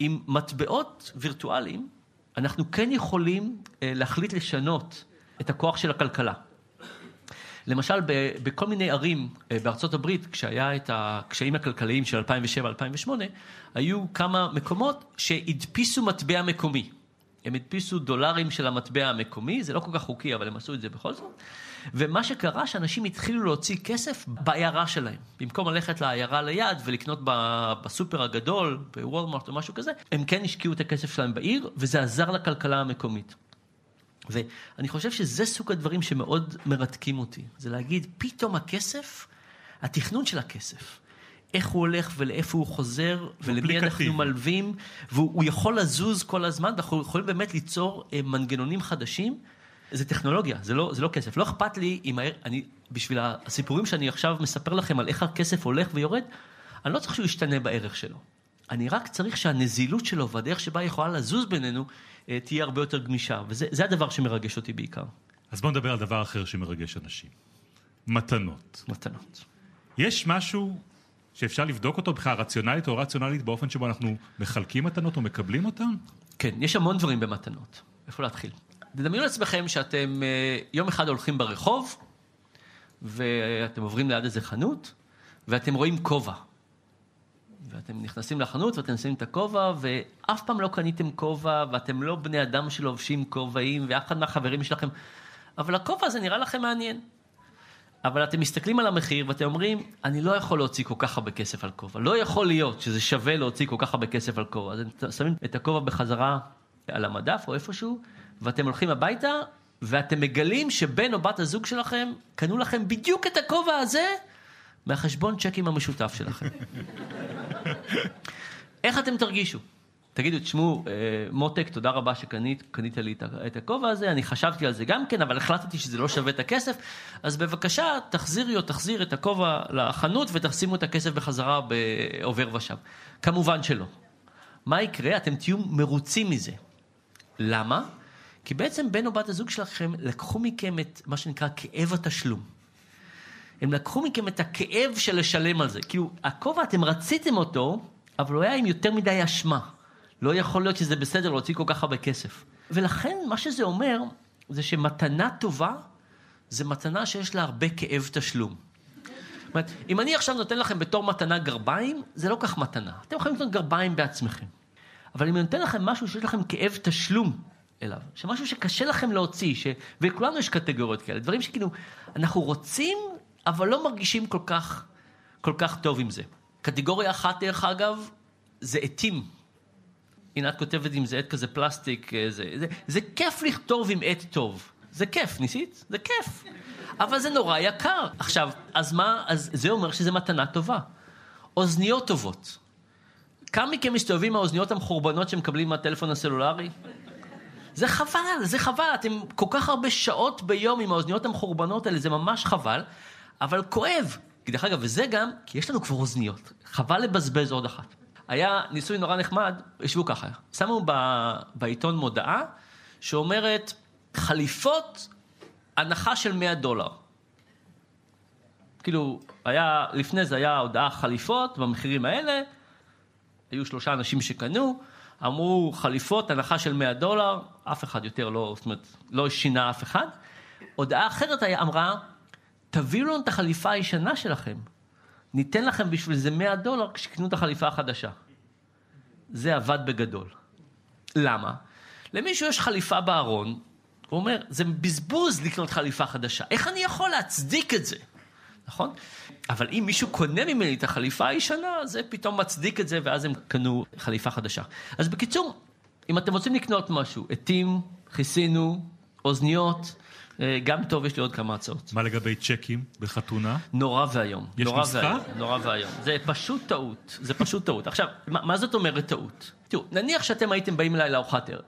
עם מטבעות וירטואליים, אנחנו כן יכולים אה, להחליט לשנות את הכוח של הכלכלה. למשל, בכל מיני ערים אה, בארצות הברית, כשהיה את הקשיים הכלכליים של 2007-2008, היו כמה מקומות שהדפיסו מטבע מקומי. הם הדפיסו דולרים של המטבע המקומי, זה לא כל כך חוקי, אבל הם עשו את זה בכל זאת. ומה שקרה, שאנשים התחילו להוציא כסף בעיירה שלהם. במקום ללכת לעיירה ליד ולקנות בסופר הגדול, בוולמרט או משהו כזה, הם כן השקיעו את הכסף שלהם בעיר, וזה עזר לכלכלה המקומית. ואני חושב שזה סוג הדברים שמאוד מרתקים אותי. זה להגיד, פתאום הכסף, התכנון של הכסף, איך הוא הולך ולאיפה הוא חוזר, ולמי אנחנו מלווים, והוא יכול לזוז כל הזמן, ואנחנו יכולים באמת ליצור אה, מנגנונים חדשים. זה טכנולוגיה, זה לא, זה לא כסף. לא אכפת לי אם אני, בשביל הסיפורים שאני עכשיו מספר לכם על איך הכסף הולך ויורד, אני לא צריך שהוא ישתנה בערך שלו. אני רק צריך שהנזילות שלו והדרך שבה היא יכולה לזוז בינינו אה, תהיה הרבה יותר גמישה, וזה הדבר שמרגש אותי בעיקר. אז בואו נדבר על דבר אחר שמרגש אנשים. מתנות. מתנות. יש משהו שאפשר לבדוק אותו בכלל רציונלית או רציונלית באופן שבו אנחנו מחלקים מתנות או מקבלים אותן? כן, יש המון דברים במתנות. איפה להתחיל? תדמיינו לעצמכם שאתם אה, יום אחד הולכים ברחוב, ואתם עוברים ליד איזה חנות, ואתם רואים כובע. ואתם נכנסים לחנות ואתם שמים את הכובע, ואף פעם לא קניתם כובע, ואתם לא בני אדם שלובשים כובעים, ואף אחד מהחברים שלכם, אבל הכובע הזה נראה לכם מעניין. אבל אתם מסתכלים על המחיר ואתם אומרים, אני לא יכול להוציא כל כך הרבה כסף על כובע. לא יכול להיות שזה שווה להוציא כל כך הרבה כסף על כובע. אז אתם שמים את הכובע בחזרה על המדף או איפשהו, ואתם הולכים הביתה, ואתם מגלים שבן או בת הזוג שלכם קנו לכם בדיוק את הכובע הזה מהחשבון צ'קים המשותף שלכם. <laughs> איך אתם תרגישו? תגידו, תשמעו, אה, מותק, תודה רבה שקנית לי את הכובע הזה, אני חשבתי על זה גם כן, אבל החלטתי שזה לא שווה את הכסף, אז בבקשה, תחזירי או תחזיר את הכובע לחנות ותשימו את הכסף בחזרה בעובר ושב. כמובן שלא. מה יקרה? אתם תהיו מרוצים מזה. למה? כי בעצם בן או בת הזוג שלכם לקחו מכם את מה שנקרא כאב התשלום. הם לקחו מכם את הכאב של לשלם על זה. כאילו, הכובע, אתם רציתם אותו, אבל הוא היה עם יותר מדי אשמה. לא יכול להיות שזה בסדר להוציא כל כך הרבה כסף. ולכן, מה שזה אומר, זה שמתנה טובה, זה מתנה שיש לה הרבה כאב תשלום. זאת אומרת, אם אני עכשיו נותן לכם בתור מתנה גרביים, זה לא כך מתנה. אתם יכולים לקנות גרביים בעצמכם. אבל אם אני נותן לכם משהו שיש לכם כאב תשלום אליו, שמשהו שקשה לכם להוציא, ש... וכולנו יש קטגוריות כאלה, דברים שכאילו, אנחנו רוצים, אבל לא מרגישים כל כך, כל כך טוב עם זה. קטגוריה אחת, דרך אגב, זה עטים. הנה את כותבת עם זה עט כזה פלסטיק, אה, זה, זה, זה כיף לכתוב עם עט טוב. זה כיף, ניסית? זה כיף. אבל זה נורא יקר. עכשיו, אז מה, אז זה אומר שזה מתנה טובה. אוזניות טובות. כמה מכם מסתובבים עם האוזניות המחורבנות שמקבלים מהטלפון הסלולרי? זה חבל, זה חבל. אתם כל כך הרבה שעות ביום עם האוזניות המחורבנות האלה, זה ממש חבל, אבל כואב. דרך אגב, וזה גם, כי יש לנו כבר אוזניות. חבל לבזבז עוד אחת. היה ניסוי נורא נחמד, ישבו ככה, שמו ב, בעיתון מודעה שאומרת, חליפות, הנחה של 100 דולר. כאילו, היה, לפני זה היה הודעה חליפות במחירים האלה, היו שלושה אנשים שקנו, אמרו חליפות, הנחה של 100 דולר, אף אחד יותר לא, זאת אומרת, לא שינה אף אחד. הודעה אחרת היה, אמרה, תביאו לנו את החליפה הישנה שלכם. ניתן לכם בשביל זה 100 דולר כשקנו את החליפה החדשה. זה עבד בגדול. למה? למישהו יש חליפה בארון, הוא אומר, זה בזבוז לקנות חליפה חדשה. איך אני יכול להצדיק את זה? נכון? אבל אם מישהו קונה ממני את החליפה הישנה, זה פתאום מצדיק את זה, ואז הם קנו חליפה חדשה. אז בקיצור, אם אתם רוצים לקנות משהו, עטים, כיסינו, אוזניות, אה, גם טוב, יש לי עוד כמה הצעות. מה לגבי צ'קים בחתונה? נורא ואיום. יש נורא נוסחה? ואיום, נורא ואיום. זה פשוט טעות, זה פשוט טעות. עכשיו, מה, מה זאת אומרת טעות? תראו, נניח שאתם הייתם באים אליי לארוחת ערב.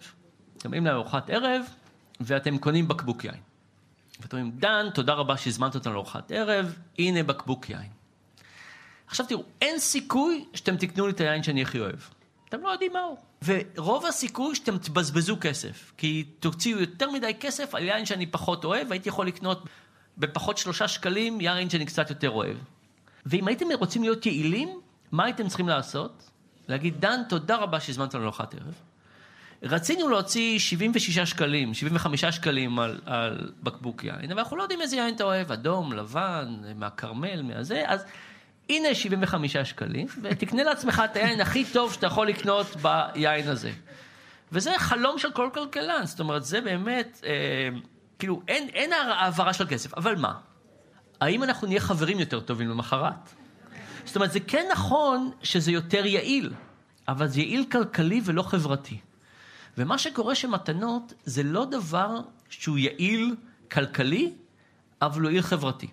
אתם באים לארוחת ערב, ואתם קונים בקבוק יין. ואתם אומרים, דן, תודה רבה שהזמנת אותנו לארוחת ערב, הנה בקבוק יין. עכשיו תראו, אין סיכוי שאתם תקנו לי את היין שאני הכי אוהב. אתם לא יודעים מהו. ורוב הסיכוי שאתם תבזבזו כסף, כי תוציאו יותר מדי כסף על יין שאני פחות אוהב, והייתי יכול לקנות בפחות שלושה שקלים יין שאני קצת יותר אוהב. ואם הייתם רוצים להיות יעילים, מה הייתם צריכים לעשות? להגיד, דן, תודה רבה שהזמנת לנו לארוחת ערב. רצינו להוציא 76 שקלים, 75 שקלים על, על בקבוק יין, אבל אנחנו לא יודעים איזה יין אתה אוהב, אדום, לבן, מהכרמל, מהזה, אז הנה 75 שקלים, ותקנה לעצמך את היין הכי טוב שאתה יכול לקנות ביין הזה. וזה חלום של כל כלכלן, זאת אומרת, זה באמת, אה, כאילו, אין, אין העברה של כסף, אבל מה? האם אנחנו נהיה חברים יותר טובים למחרת? זאת אומרת, זה כן נכון שזה יותר יעיל, אבל זה יעיל כלכלי ולא חברתי. ומה שקורה שמתנות זה לא דבר שהוא יעיל כלכלי, אבל הוא יעיל חברתי.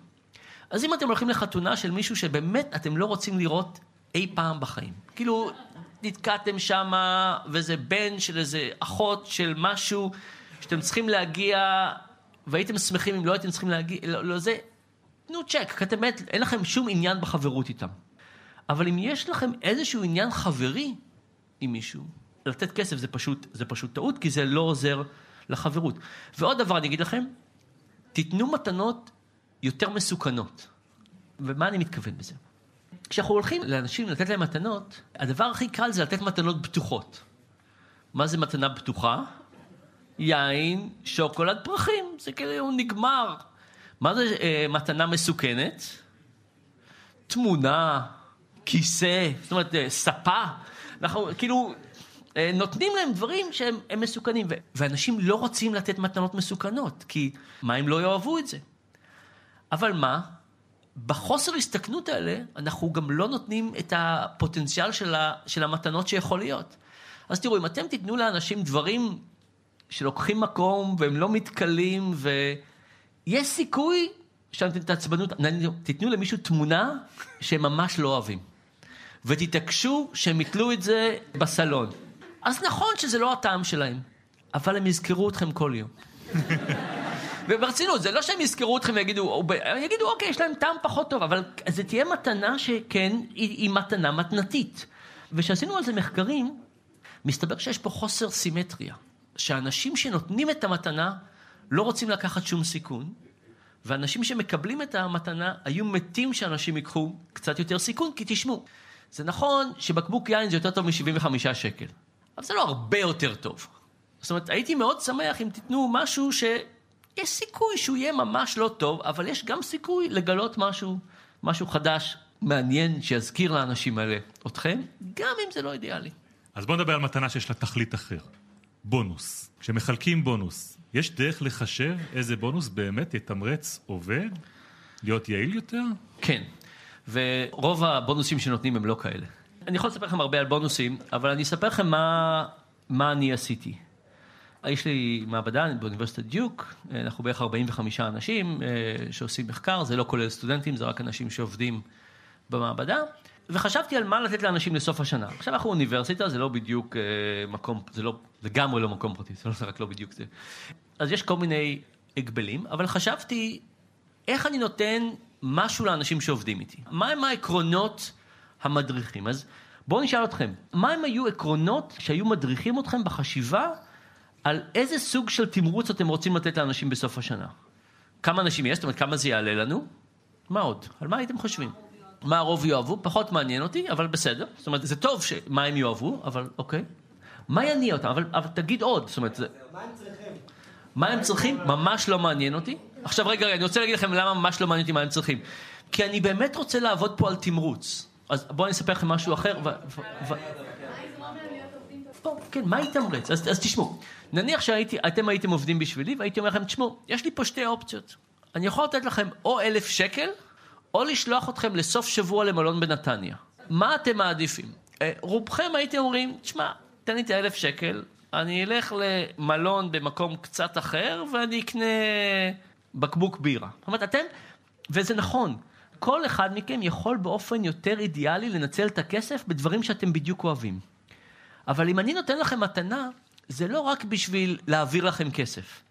אז אם אתם הולכים לחתונה של מישהו שבאמת אתם לא רוצים לראות אי פעם בחיים, כאילו נתקעתם שמה וזה בן של איזה אחות של משהו שאתם צריכים להגיע והייתם שמחים אם לא הייתם צריכים להגיע, לא, לא זה, תנו צ'ק, כי אתם באמת, אין לכם שום עניין בחברות איתם. אבל אם יש לכם איזשהו עניין חברי עם מישהו, לתת כסף זה פשוט, זה פשוט טעות, כי זה לא עוזר לחברות. ועוד דבר אני אגיד לכם, תיתנו מתנות יותר מסוכנות. ומה אני מתכוון בזה? כשאנחנו הולכים לאנשים לתת להם מתנות, הדבר הכי קל זה לתת מתנות בטוחות. מה זה מתנה בטוחה? יין, שוקולד, פרחים, זה כאילו נגמר. מה זה אה, מתנה מסוכנת? תמונה, כיסא, זאת אומרת, אה, ספה. אנחנו כאילו נותנים להם דברים שהם מסוכנים, ואנשים לא רוצים לתת מתנות מסוכנות, כי מה אם לא יאהבו את זה? אבל מה? בחוסר הסתכנות האלה, אנחנו גם לא נותנים את הפוטנציאל של, ה- של המתנות שיכול להיות. אז תראו, אם אתם תיתנו לאנשים דברים שלוקחים מקום והם לא מתכלים, ויש סיכוי שאתם תעצבנו, תיתנו למישהו תמונה שהם ממש לא אוהבים. ותתעקשו שהם יתלו את זה בסלון. אז נכון שזה לא הטעם שלהם, אבל הם יזכרו אתכם כל יום. וברצינות, זה לא שהם יזכרו אתכם ויגידו, הם יגידו, אוקיי, יש להם טעם פחות טוב, אבל זו תהיה מתנה שכן, היא, היא מתנה מתנתית. וכשעשינו על זה מחקרים, מסתבר שיש פה חוסר סימטריה. שאנשים שנותנים את המתנה לא רוצים לקחת שום סיכון, ואנשים שמקבלים את המתנה היו מתים שאנשים ייקחו קצת יותר סיכון, כי תשמעו, זה נכון שבקבוק יין זה יותר טוב מ-75 שקל, אבל זה לא הרבה יותר טוב. זאת אומרת, הייתי מאוד שמח אם תיתנו משהו שיש סיכוי שהוא יהיה ממש לא טוב, אבל יש גם סיכוי לגלות משהו, משהו חדש, מעניין, שיזכיר לאנשים האלה אתכם, גם אם זה לא אידיאלי. אז בואו נדבר על מתנה שיש לה תכלית אחר. בונוס. כשמחלקים בונוס, יש דרך לחשב איזה בונוס באמת יתמרץ עובד להיות יעיל יותר? כן, ורוב הבונוסים שנותנים הם לא כאלה. אני יכול לספר לכם הרבה על בונוסים, אבל אני אספר לכם מה, מה אני עשיתי. יש לי מעבדה באוניברסיטת דיוק, אנחנו בערך 45 אנשים אה, שעושים מחקר, זה לא כולל סטודנטים, זה רק אנשים שעובדים במעבדה. וחשבתי על מה לתת לאנשים לסוף השנה. עכשיו אנחנו אוניברסיטה, זה לא בדיוק אה, מקום, זה לא, לגמרי לא מקום פרטי, זה לא רק לא בדיוק זה. אז יש כל מיני הגבלים, אבל חשבתי איך אני נותן משהו לאנשים שעובדים איתי. מהם העקרונות המדריכים? אז בואו נשאל אתכם, מהם היו עקרונות שהיו מדריכים אתכם בחשיבה על איזה סוג של תמרוץ אתם רוצים לתת לאנשים בסוף השנה? כמה אנשים יש? זאת אומרת, כמה זה יעלה לנו? מה עוד? על מה הייתם חושבים? מה הרוב יאהבו, פחות מעניין אותי, אבל בסדר. זאת אומרת, זה טוב מה הם יאהבו, אבל אוקיי. מה יניע אותם? אבל, אבל תגיד עוד. זאת אומרת, זה... מה הם צריכים? מה הם צריכים? ממש לא מעניין אותי. עכשיו רגע, אני רוצה להגיד לכם למה ממש לא מעניין אותי מה הם צריכים. כי אני באמת רוצה לעבוד פה על תמרוץ. אז בואו אני אספר לכם משהו אחר. כן, מה יתמרץ? אז, אז תשמעו, נניח שאתם הייתם עובדים בשבילי והייתי אומר לכם, תשמעו, יש לי פה שתי אופציות. אני יכול לתת לכם או אלף שקל, או לשלוח אתכם לסוף שבוע למלון בנתניה. מה אתם מעדיפים? אה, רובכם הייתם אומרים, תשמע, תן לי את האלף שקל, אני אלך למלון במקום קצת אחר ואני אקנה בקבוק בירה. זאת אומרת, אתם, וזה נכון, כל אחד מכם יכול באופן יותר אידיאלי לנצל את הכסף בדברים שאתם בדיוק אוהבים. אבל אם אני נותן לכם מתנה, זה לא רק בשביל להעביר לכם כסף.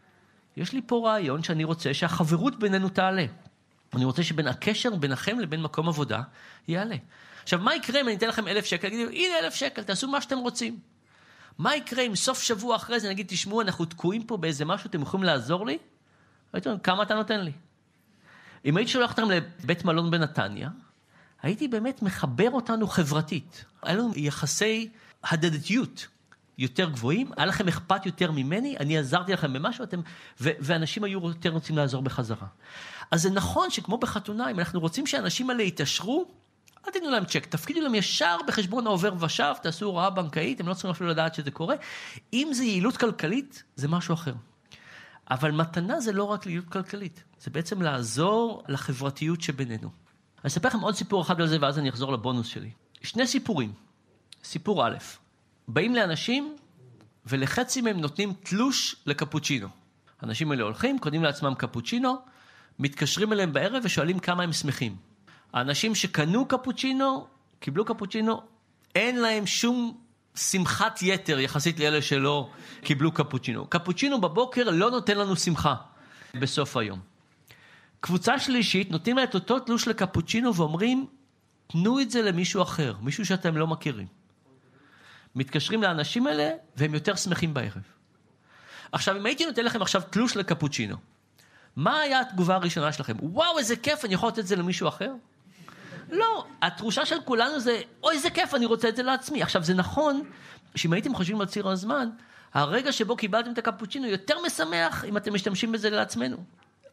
יש לי פה רעיון שאני רוצה שהחברות בינינו תעלה. אני רוצה שבין הקשר ביניכם לבין מקום עבודה יעלה. עכשיו, מה יקרה אם אני אתן לכם אלף שקל? תגידו, הנה אלף שקל, תעשו מה שאתם רוצים. מה יקרה אם סוף שבוע אחרי זה נגיד, תשמעו, אנחנו תקועים פה באיזה משהו, אתם יכולים לעזור לי? הייתי אומר, כמה אתה נותן לי? אם הייתי שולח אותם לבית מלון בנתניה, הייתי באמת מחבר אותנו חברתית. היה לנו יחסי הדדיות יותר גבוהים, היה לכם אכפת יותר ממני, אני עזרתי לכם במשהו, אתם, ו- ואנשים היו יותר רוצים לעזור בחזרה. אז זה נכון שכמו בחתונה, אם אנחנו רוצים שהאנשים האלה יתעשרו, אל תיתנו להם צ'ק, תפקידו להם ישר בחשבון העובר ושב, תעשו הוראה בנקאית, הם לא צריכים אפילו לדעת שזה קורה. אם זה יעילות כלכלית, זה משהו אחר. אבל מתנה זה לא רק יעילות כלכלית, זה בעצם לעזור לחברתיות שבינינו. אני אספר לכם עוד סיפור אחד על זה, ואז אני אחזור לבונוס שלי. שני סיפורים. סיפור א', באים לאנשים, ולחצי מהם נותנים תלוש לקפוצ'ינו. האנשים האלה הולכים, קונים לעצמם קפוצ'ינו, מתקשרים אליהם בערב ושואלים כמה הם שמחים. האנשים שקנו קפוצ'ינו, קיבלו קפוצ'ינו, אין להם שום שמחת יתר יחסית לאלה שלא קיבלו קפוצ'ינו. קפוצ'ינו בבוקר לא נותן לנו שמחה בסוף היום. קבוצה שלישית, נותנים לה את אותו תלוש לקפוצ'ינו ואומרים, תנו את זה למישהו אחר, מישהו שאתם לא מכירים. מתקשרים לאנשים האלה, והם יותר שמחים בערב. עכשיו, אם הייתי נותן לכם עכשיו תלוש לקפוצ'ינו, מה היה התגובה הראשונה שלכם? וואו, איזה כיף, אני יכול לתת את זה למישהו אחר? לא, התחושה של כולנו זה, אוי, איזה כיף, אני רוצה את זה לעצמי. עכשיו, זה נכון שאם הייתם חושבים על ציר הזמן, הרגע שבו קיבלתם את הקפוצ'ינו יותר משמח אם אתם משתמשים בזה לעצמנו.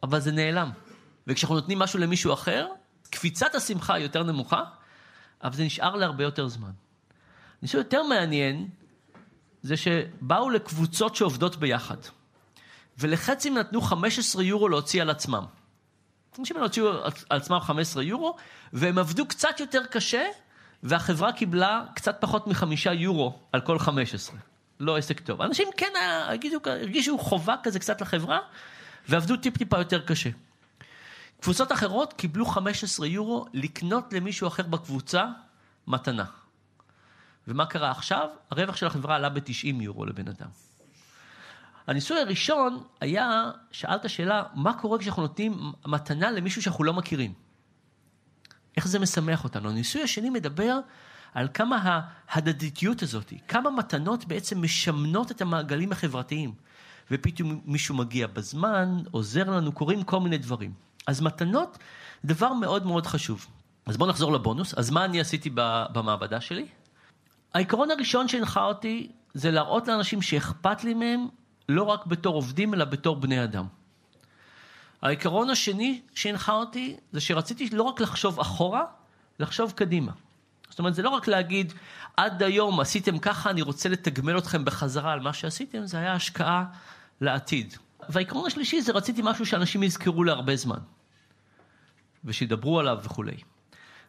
אבל זה נעלם. וכשאנחנו נותנים משהו למישהו אחר, קפיצת השמחה היא יותר נמוכה, אבל זה נשאר להרבה יותר זמן. ניסוי יותר מעניין זה שבאו לקבוצות שעובדות ביחד, ולחצי נתנו 15 יורו להוציא על עצמם. אנשים האלה הוציאו על עצמם 15 יורו, והם עבדו קצת יותר קשה, והחברה קיבלה קצת פחות מחמישה יורו על כל 15. לא עסק טוב. אנשים כן הרגישו, הרגישו חובה כזה קצת לחברה, ועבדו טיפ-טיפה יותר קשה. קבוצות אחרות קיבלו 15 יורו לקנות למישהו אחר בקבוצה מתנה. ומה קרה עכשיו? הרווח של החברה עלה ב-90 יורו לבן אדם. הניסוי הראשון היה, שאלת שאלה, מה קורה כשאנחנו נותנים מתנה למישהו שאנחנו לא מכירים? איך זה משמח אותנו? הניסוי השני מדבר על כמה ההדדיות הזאת, כמה מתנות בעצם משמנות את המעגלים החברתיים. ופתאום מישהו מגיע בזמן, עוזר לנו, קורים כל מיני דברים. אז מתנות, דבר מאוד מאוד חשוב. אז בואו נחזור לבונוס. אז מה אני עשיתי במעבדה שלי? העיקרון הראשון שהנחה אותי זה להראות לאנשים שאכפת לי מהם לא רק בתור עובדים, אלא בתור בני אדם. העיקרון השני שהנחה אותי זה שרציתי לא רק לחשוב אחורה, לחשוב קדימה. זאת אומרת, זה לא רק להגיד, עד היום עשיתם ככה, אני רוצה לתגמל אתכם בחזרה על מה שעשיתם, זה היה השקעה לעתיד. והעיקרון השלישי זה רציתי משהו שאנשים יזכרו להרבה זמן, ושידברו עליו וכולי.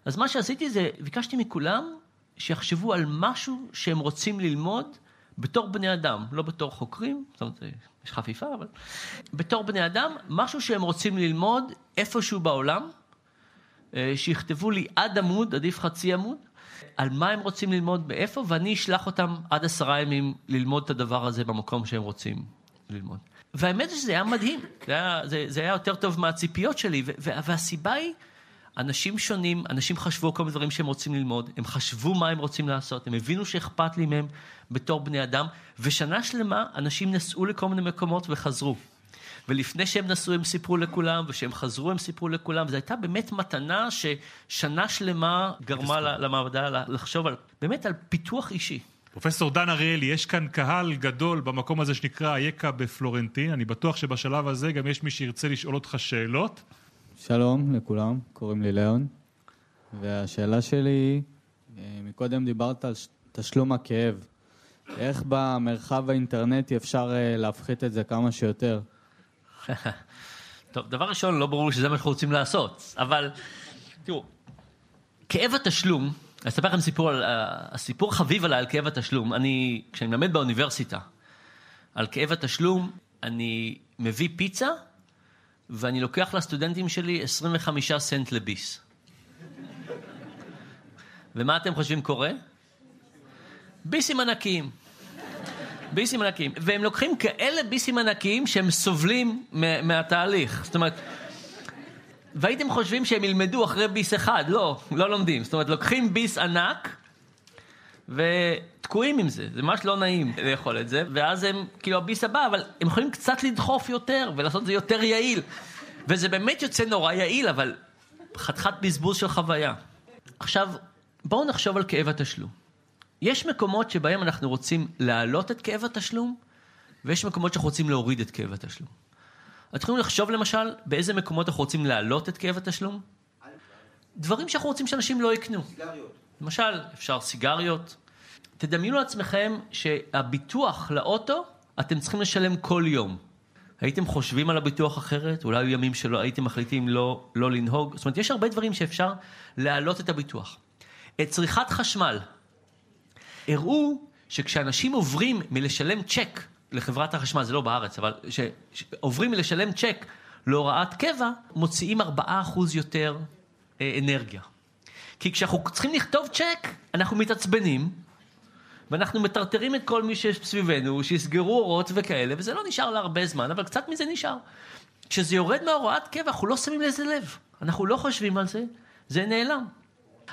אז מה שעשיתי זה, ביקשתי מכולם שיחשבו על משהו שהם רוצים ללמוד בתור בני אדם, לא בתור חוקרים, זאת אומרת, יש חפיפה, אבל בתור בני אדם, משהו שהם רוצים ללמוד איפשהו בעולם, אה, שיכתבו לי עד עמוד, עדיף חצי עמוד, על מה הם רוצים ללמוד באיפה, ואני אשלח אותם עד עשרה ימים ללמוד את הדבר הזה במקום שהם רוצים ללמוד. והאמת היא שזה היה מדהים, זה היה, זה, זה היה יותר טוב מהציפיות שלי, והסיבה היא, אנשים שונים, אנשים חשבו כל מיני דברים שהם רוצים ללמוד, הם חשבו מה הם רוצים לעשות, הם הבינו שאכפת לי מהם בתור בני אדם, ושנה שלמה אנשים נסעו לכל מיני מקומות וחזרו. ולפני שהם נסעו הם סיפרו לכולם, וכשהם חזרו הם סיפרו לכולם, וזו הייתה באמת מתנה ששנה שלמה גרמה למעבדה לחשוב על, באמת על פיתוח אישי. פרופסור דן אריאלי, יש כאן קהל גדול במקום הזה שנקרא אייכה בפלורנטין, אני בטוח שבשלב הזה גם יש מי שירצה לשאול אותך שאלות. שלום לכולם, קוראים לי ליאון, והשאלה שלי אה, מקודם דיברת על תשלום הכאב. איך במרחב האינטרנטי אפשר אה, להפחית את זה כמה שיותר? <laughs> טוב, דבר ראשון, לא ברור שזה מה שאנחנו רוצים לעשות, אבל תראו, כאב התשלום, אני אספר לכם סיפור, על, הסיפור חביב עליי על כאב התשלום, אני, כשאני מלמד באוניברסיטה על כאב התשלום, אני מביא פיצה ואני לוקח לסטודנטים שלי 25 סנט לביס. ומה אתם חושבים קורה? ביסים ענקיים. ביסים ענקיים. והם לוקחים כאלה ביסים ענקיים שהם סובלים מהתהליך. זאת אומרת, והייתם חושבים שהם ילמדו אחרי ביס אחד, לא, לא לומדים. זאת אומרת, לוקחים ביס ענק ותקועים עם זה, זה ממש לא נעים לאכול את זה, ואז הם, כאילו הביס הבא, אבל הם יכולים קצת לדחוף יותר ולעשות את זה יותר יעיל. וזה באמת יוצא נורא יעיל, אבל חתיכת בזבוז של חוויה. עכשיו, בואו נחשוב על כאב התשלום. יש מקומות שבהם אנחנו רוצים להעלות את כאב התשלום, ויש מקומות שאנחנו רוצים להוריד את כאב התשלום. אתם יכולים לחשוב למשל באיזה מקומות אנחנו רוצים להעלות את כאב התשלום? דברים שאנחנו רוצים שאנשים לא יקנו. סיגריות. למשל, אפשר סיגריות. תדמיינו לעצמכם שהביטוח לאוטו, אתם צריכים לשלם כל יום. הייתם חושבים על הביטוח אחרת? אולי היו ימים שלא הייתם מחליטים לא, לא לנהוג? זאת אומרת, יש הרבה דברים שאפשר להעלות את הביטוח. את צריכת חשמל. הראו שכשאנשים עוברים מלשלם צ'ק לחברת החשמל, זה לא בארץ, אבל שעוברים מלשלם צ'ק להוראת קבע, מוציאים 4% יותר אה, אנרגיה. כי כשאנחנו צריכים לכתוב צ'ק, אנחנו מתעצבנים, ואנחנו מטרטרים את כל מי שסביבנו, שיסגרו אורות וכאלה, וזה לא נשאר להרבה זמן, אבל קצת מזה נשאר. כשזה יורד מהוראת קבע, אנחנו לא שמים לזה לב. אנחנו לא חושבים על זה, זה נעלם.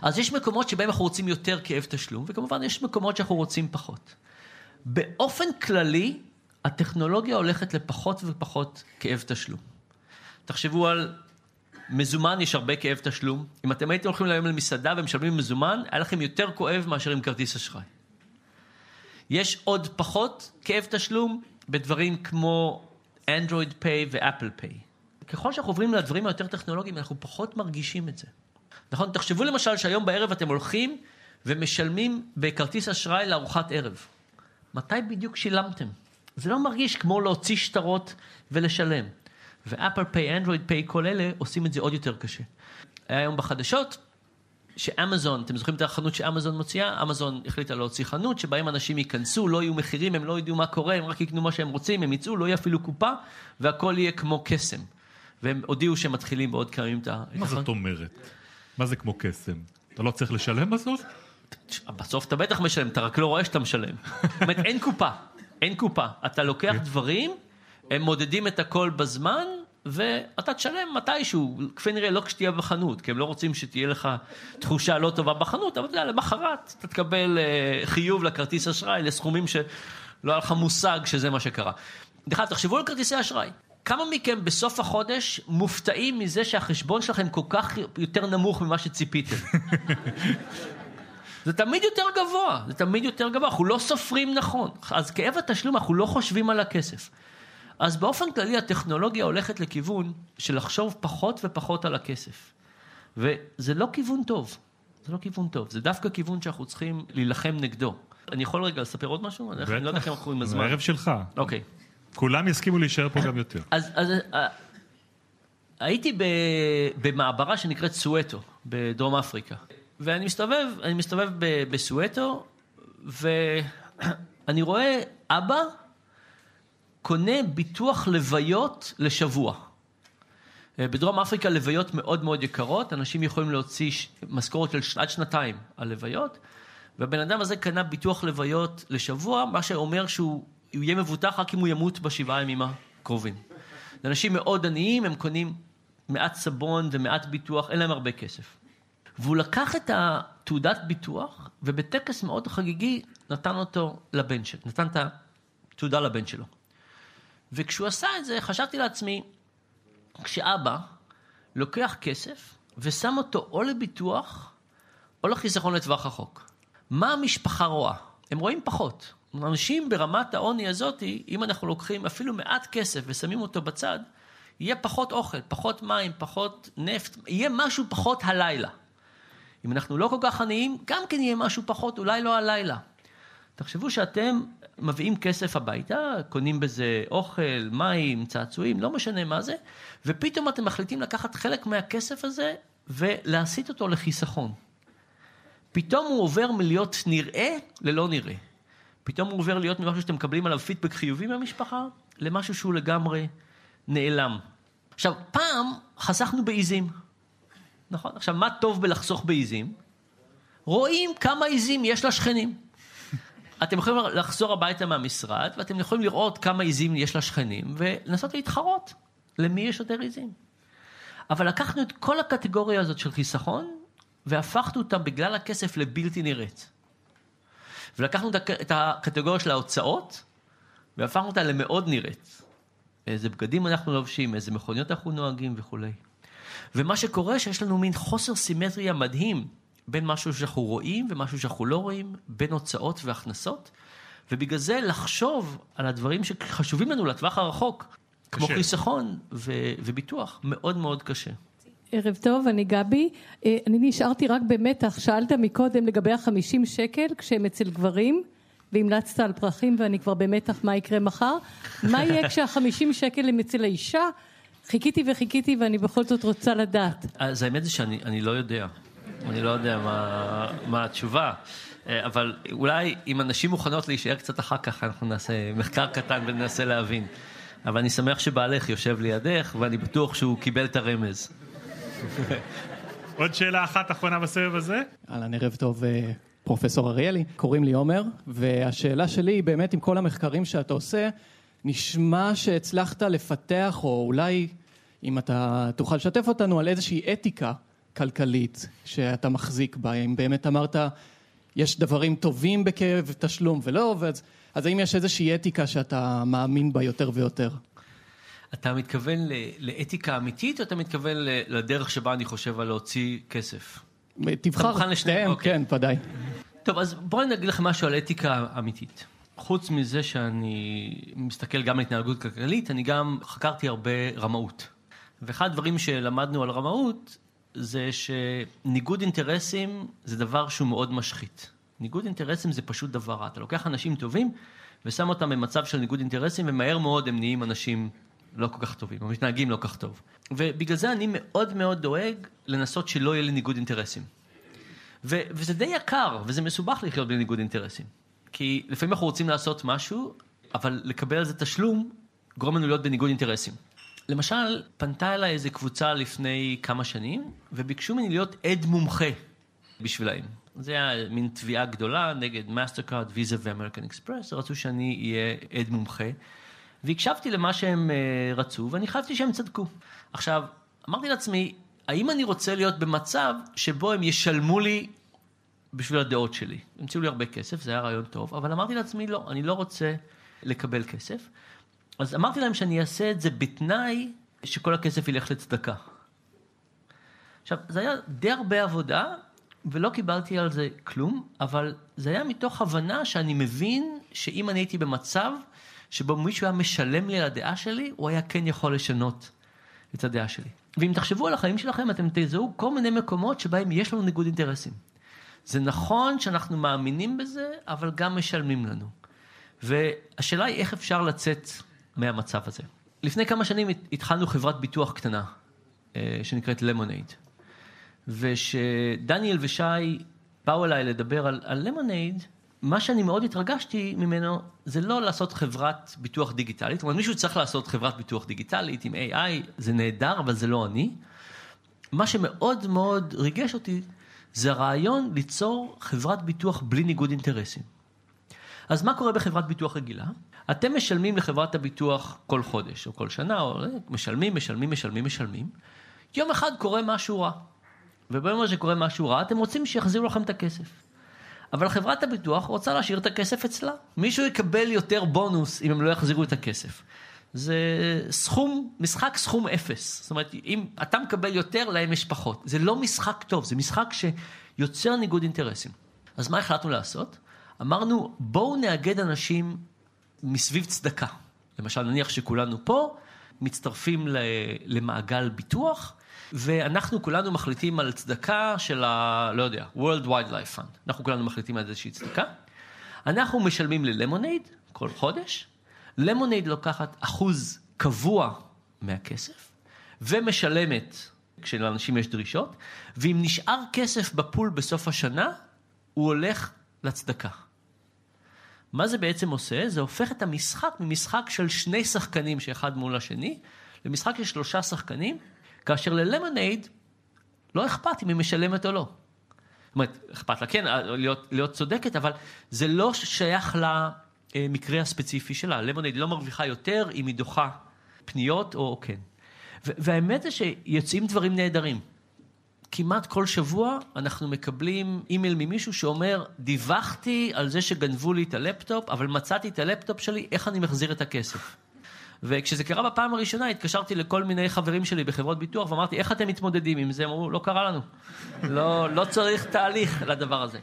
אז יש מקומות שבהם אנחנו רוצים יותר כאב תשלום, וכמובן יש מקומות שאנחנו רוצים פחות. באופן כללי, הטכנולוגיה הולכת לפחות ופחות כאב תשלום. תחשבו על מזומן, יש הרבה כאב תשלום. אם אתם הייתם הולכים היום למסעדה ומשלמים מזומן, היה לכם יותר כואב מאשר עם כרטיס אשראי. יש עוד פחות כאב תשלום בדברים כמו Android Pay ו-Apple Pay. ככל שאנחנו עוברים לדברים היותר טכנולוגיים, אנחנו פחות מרגישים את זה. נכון? תחשבו למשל שהיום בערב אתם הולכים ומשלמים בכרטיס אשראי לארוחת ערב. מתי בדיוק שילמתם? זה לא מרגיש כמו להוציא שטרות ולשלם. ואפל פיי, אנדרואיד פיי, כל אלה עושים את זה עוד יותר קשה. היה היום בחדשות שאמזון, אתם זוכרים את החנות שאמזון מוציאה? אמזון החליטה להוציא חנות שבהם אנשים ייכנסו, לא יהיו מחירים, הם לא ידעו מה קורה, הם רק יקנו מה שהם רוצים, הם יצאו, לא יהיה אפילו קופה, והכל יהיה כמו קסם. והם הודיעו שהם מתחילים בעוד כמה ימים את ה... מה זאת אומרת? מה זה כמו קסם? אתה לא צריך לשלם בסוף? בסוף אתה בטח משלם, אתה רק לא רואה שאתה משלם. זאת אומרת, אין קופה, אין קופה. אתה לוקח כן. דברים, הם מודדים את הכל בזמן, ואתה תשלם מתישהו, כפי נראה לא כשתהיה בחנות, כי הם לא רוצים שתהיה לך תחושה לא טובה בחנות, אבל אתה יודע, למחרת אתה תקבל אה, חיוב לכרטיס אשראי לסכומים שלא היה לך מושג שזה מה שקרה. אגב, תחשבו על כרטיסי אשראי. כמה מכם בסוף החודש מופתעים מזה שהחשבון שלכם כל כך יותר נמוך ממה שציפיתם? <laughs> זה תמיד יותר גבוה, זה תמיד יותר גבוה, אנחנו לא סופרים נכון. אז כאב התשלום, אנחנו לא חושבים על הכסף. אז באופן כללי הטכנולוגיה הולכת לכיוון של לחשוב פחות ופחות על הכסף. וזה לא כיוון טוב, זה לא כיוון טוב, זה דווקא כיוון שאנחנו צריכים להילחם נגדו. אני יכול רגע לספר עוד משהו? אני לא יודע איך אנחנו עם הזמן. הערב שלך. אוקיי. כולם יסכימו להישאר פה גם יותר. אז, אז אה, הייתי ב, במעברה שנקראת סואטו, בדרום אפריקה. ואני מסתובב, אני מסתובב בסואטו, ואני רואה אבא קונה ביטוח לוויות לשבוע. אה, בדרום אפריקה לוויות מאוד מאוד יקרות, אנשים יכולים להוציא משכורת של עד שנתיים על לוויות, והבן אדם הזה קנה ביטוח לוויות לשבוע, מה שאומר שהוא הוא יהיה מבוטח רק אם הוא ימות בשבעה ימים הקרובים. זה אנשים מאוד עניים, הם קונים מעט סבון ומעט ביטוח, אין להם הרבה כסף. והוא לקח את התעודת ביטוח, ובטקס מאוד חגיגי נתן אותו לבן שלו, נתן את התעודה לבן שלו. וכשהוא עשה את זה, חשבתי לעצמי, כשאבא לוקח כסף ושם אותו או לביטוח או לחיסכון לטווח רחוק, מה המשפחה רואה? הם רואים פחות. אנשים ברמת העוני הזאת, אם אנחנו לוקחים אפילו מעט כסף ושמים אותו בצד, יהיה פחות אוכל, פחות מים, פחות נפט, יהיה משהו פחות הלילה. אם אנחנו לא כל כך עניים, גם כן יהיה משהו פחות, אולי לא הלילה. תחשבו שאתם מביאים כסף הביתה, קונים בזה אוכל, מים, צעצועים, לא משנה מה זה, ופתאום אתם מחליטים לקחת חלק מהכסף הזה ולהסיט אותו לחיסכון. פתאום הוא עובר מלהיות נראה ללא נראה. פתאום הוא עובר להיות ממשהו שאתם מקבלים עליו פידבק חיובי מהמשפחה, למשהו שהוא לגמרי נעלם. עכשיו, פעם חסכנו בעיזים, נכון? עכשיו, מה טוב בלחסוך בעיזים? רואים כמה עיזים יש לשכנים. אתם יכולים לחזור הביתה מהמשרד, ואתם יכולים לראות כמה עיזים יש לשכנים, ולנסות להתחרות למי יש יותר עיזים. אבל לקחנו את כל הקטגוריה הזאת של חיסכון, והפכנו אותה בגלל הכסף לבלתי נראית. ולקחנו את הק- את הקטגוריה של ההוצאות, והפכנו אותה למאוד נראית. איזה בגדים אנחנו לובשים, איזה מכוניות אנחנו נוהגים וכולי. ומה שקורה, שיש לנו מין חוסר סימטריה מדהים בין משהו שאנחנו רואים ומשהו שאנחנו לא רואים, בין הוצאות והכנסות, ובגלל זה לחשוב על הדברים שחשובים לנו לטווח הרחוק, כמו קשה. חיסכון ו- וביטוח, מאוד מאוד קשה. ערב טוב, אני גבי. אה, אני נשארתי רק במתח, שאלת מקודם לגבי החמישים שקל כשהם אצל גברים, והמלצת על פרחים ואני כבר במתח מה יקרה מחר. <laughs> מה יהיה כשהחמישים שקל הם אצל האישה? חיכיתי וחיכיתי ואני בכל זאת רוצה לדעת. אז האמת זה שאני אני לא יודע. אני לא יודע מה, מה התשובה. אה, אבל אולי אם הנשים מוכנות להישאר קצת אחר כך, אנחנו נעשה מחקר קטן וננסה להבין. אבל אני שמח שבעלך יושב לידך, ואני בטוח שהוא קיבל את הרמז. עוד שאלה אחת אחרונה בסבב הזה? אהלן, ערב טוב, אה, פרופסור אריאלי. קוראים לי עומר, והשאלה שלי היא באמת, עם כל המחקרים שאתה עושה, נשמע שהצלחת לפתח, או אולי, אם אתה תוכל לשתף אותנו, על איזושהי אתיקה כלכלית שאתה מחזיק בה? אם באמת אמרת, יש דברים טובים בכאב תשלום ולא, אז, אז האם יש איזושהי אתיקה שאתה מאמין בה יותר ויותר? אתה מתכוון לאתיקה אמיתית, או אתה מתכוון לדרך שבה אני חושב על להוציא כסף? תבחר לשניהם, אוקיי. כן, ודאי. טוב, אז בואי אני אגיד לכם משהו על אתיקה אמיתית. חוץ מזה שאני מסתכל גם על התנהגות כלכלית, אני גם חקרתי הרבה רמאות. ואחד הדברים שלמדנו על רמאות, זה שניגוד אינטרסים זה דבר שהוא מאוד משחית. ניגוד אינטרסים זה פשוט דבר רע. אתה לוקח אנשים טובים ושם אותם במצב של ניגוד אינטרסים, ומהר מאוד הם נהיים אנשים לא כל כך טובים, או מתנהגים לא כל כך טוב. ובגלל זה אני מאוד מאוד דואג לנסות שלא יהיה לי ניגוד אינטרסים. ו- וזה די יקר, וזה מסובך לחיות בלי ניגוד אינטרסים. כי לפעמים אנחנו רוצים לעשות משהו, אבל לקבל על זה תשלום גורם לנו להיות בניגוד אינטרסים. למשל, פנתה אליי איזה קבוצה לפני כמה שנים, וביקשו ממני להיות עד מומחה בשבילהם. זה היה מין תביעה גדולה נגד מאסטרקארד, ויזה ואמריקן אקספרס, רצו שאני אהיה עד מומחה. והקשבתי למה שהם אה, רצו, ואני חשבתי שהם צדקו. עכשיו, אמרתי לעצמי, האם אני רוצה להיות במצב שבו הם ישלמו לי בשביל הדעות שלי? הם הציעו לי הרבה כסף, זה היה רעיון טוב, אבל אמרתי לעצמי, לא, אני לא רוצה לקבל כסף. אז אמרתי להם שאני אעשה את זה בתנאי שכל הכסף ילך לצדקה. עכשיו, זה היה די הרבה עבודה, ולא קיבלתי על זה כלום, אבל זה היה מתוך הבנה שאני מבין שאם אני הייתי במצב שבו מישהו היה משלם לי על הדעה שלי, הוא היה כן יכול לשנות את הדעה שלי. ואם תחשבו על החיים שלכם, אתם תזהו כל מיני מקומות שבהם יש לנו ניגוד אינטרסים. זה נכון שאנחנו מאמינים בזה, אבל גם משלמים לנו. והשאלה היא איך אפשר לצאת מהמצב הזה. לפני כמה שנים התחלנו חברת ביטוח קטנה, אה, שנקראת למונייד. ושדניאל ושי באו אליי לדבר על, על למונייד, מה שאני מאוד התרגשתי ממנו, זה לא לעשות חברת ביטוח דיגיטלית. זאת אומרת, מישהו צריך לעשות חברת ביטוח דיגיטלית עם AI, זה נהדר, אבל זה לא אני. מה שמאוד מאוד ריגש אותי, זה הרעיון ליצור חברת ביטוח בלי ניגוד אינטרסים. אז מה קורה בחברת ביטוח רגילה? אתם משלמים לחברת הביטוח כל חודש, או כל שנה, או משלמים, משלמים, משלמים, משלמים. יום אחד קורה משהו רע. וביום הזה קורה משהו רע, אתם רוצים שיחזירו לכם את הכסף. אבל חברת הביטוח רוצה להשאיר את הכסף אצלה. מישהו יקבל יותר בונוס אם הם לא יחזירו את הכסף. זה סכום, משחק סכום אפס. זאת אומרת, אם אתה מקבל יותר, להם יש פחות. זה לא משחק טוב, זה משחק שיוצר ניגוד אינטרסים. אז מה החלטנו לעשות? אמרנו, בואו נאגד אנשים מסביב צדקה. למשל, נניח שכולנו פה, מצטרפים למעגל ביטוח, ואנחנו כולנו מחליטים על צדקה של ה... לא יודע, World Wildlife Fund. אנחנו כולנו מחליטים על איזושהי צדקה. אנחנו משלמים ללמונייד כל חודש. למונייד לוקחת אחוז קבוע מהכסף, ומשלמת כשלאנשים יש דרישות, ואם נשאר כסף בפול בסוף השנה, הוא הולך לצדקה. מה זה בעצם עושה? זה הופך את המשחק ממשחק של שני שחקנים שאחד מול השני, למשחק של שלושה שחקנים, כאשר ללמונייד לא אכפת אם היא משלמת או לא. זאת אומרת, אכפת לה כן להיות, להיות צודקת, אבל זה לא שייך למקרה הספציפי שלה. למונייד לא מרוויחה יותר אם היא דוחה פניות או כן. והאמת זה שיוצאים דברים נהדרים. כמעט כל שבוע אנחנו מקבלים אימייל ממישהו שאומר, דיווחתי על זה שגנבו לי את הלפטופ, אבל מצאתי את הלפטופ שלי, איך אני מחזיר את הכסף? וכשזה קרה בפעם הראשונה, התקשרתי לכל מיני חברים שלי בחברות ביטוח, ואמרתי, איך אתם מתמודדים עם זה? הם אמרו, לא קרה לנו. לא, לא צריך תהליך לדבר הזה.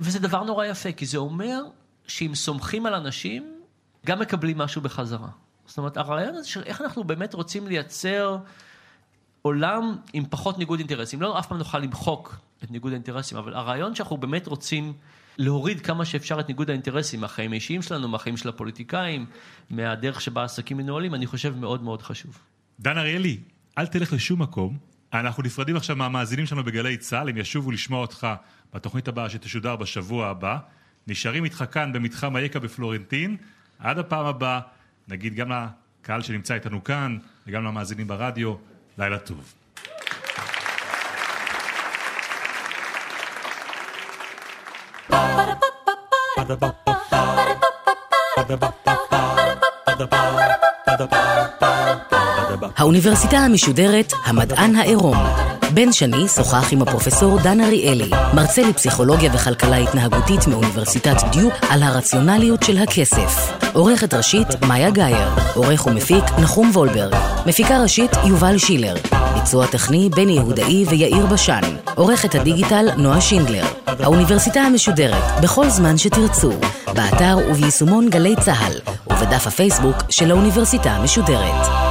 וזה דבר נורא יפה, כי זה אומר שאם סומכים על אנשים, גם מקבלים משהו בחזרה. זאת אומרת, הרעיון הזה של איך אנחנו באמת רוצים לייצר עולם עם פחות ניגוד אינטרסים. לא אף פעם נוכל למחוק את ניגוד האינטרסים, אבל הרעיון שאנחנו באמת רוצים להוריד כמה שאפשר את ניגוד האינטרסים מהחיים האישיים שלנו, מהחיים של הפוליטיקאים, מהדרך שבה העסקים מנוהלים, אני חושב מאוד מאוד חשוב. דן אריאלי, אל תלך לשום מקום. אנחנו נפרדים עכשיו מהמאזינים שלנו בגלי צה"ל, הם ישובו לשמוע אותך בתוכנית הבאה שתשודר בשבוע הבא. נשארים איתך כאן במתחם היקה בפלורנטין. עד הפעם הבאה, נגיד גם לקהל שנמצא איתנו כאן, וגם למאזינים ברדיו, לילה טוב. האוניברסיטה המשודרת, המדען העירום. בן שני שוחח עם הפרופסור דן אריאלי, מרצה לפסיכולוגיה וכלכלה התנהגותית מאוניברסיטת דיוק, על הרציונליות של הכסף. עורכת ראשית, מאיה גאייר. עורך ומפיק, נחום וולברג. מפיקה ראשית, יובל שילר. ביצוע טכני, בני יהודאי ויאיר בשן. עורכת הדיגיטל, נועה שינדלר. האוניברסיטה המשודרת, בכל זמן שתרצו. באתר וביישומון גלי צה"ל, ובדף הפייסבוק של האוניברסיטה המשודרת.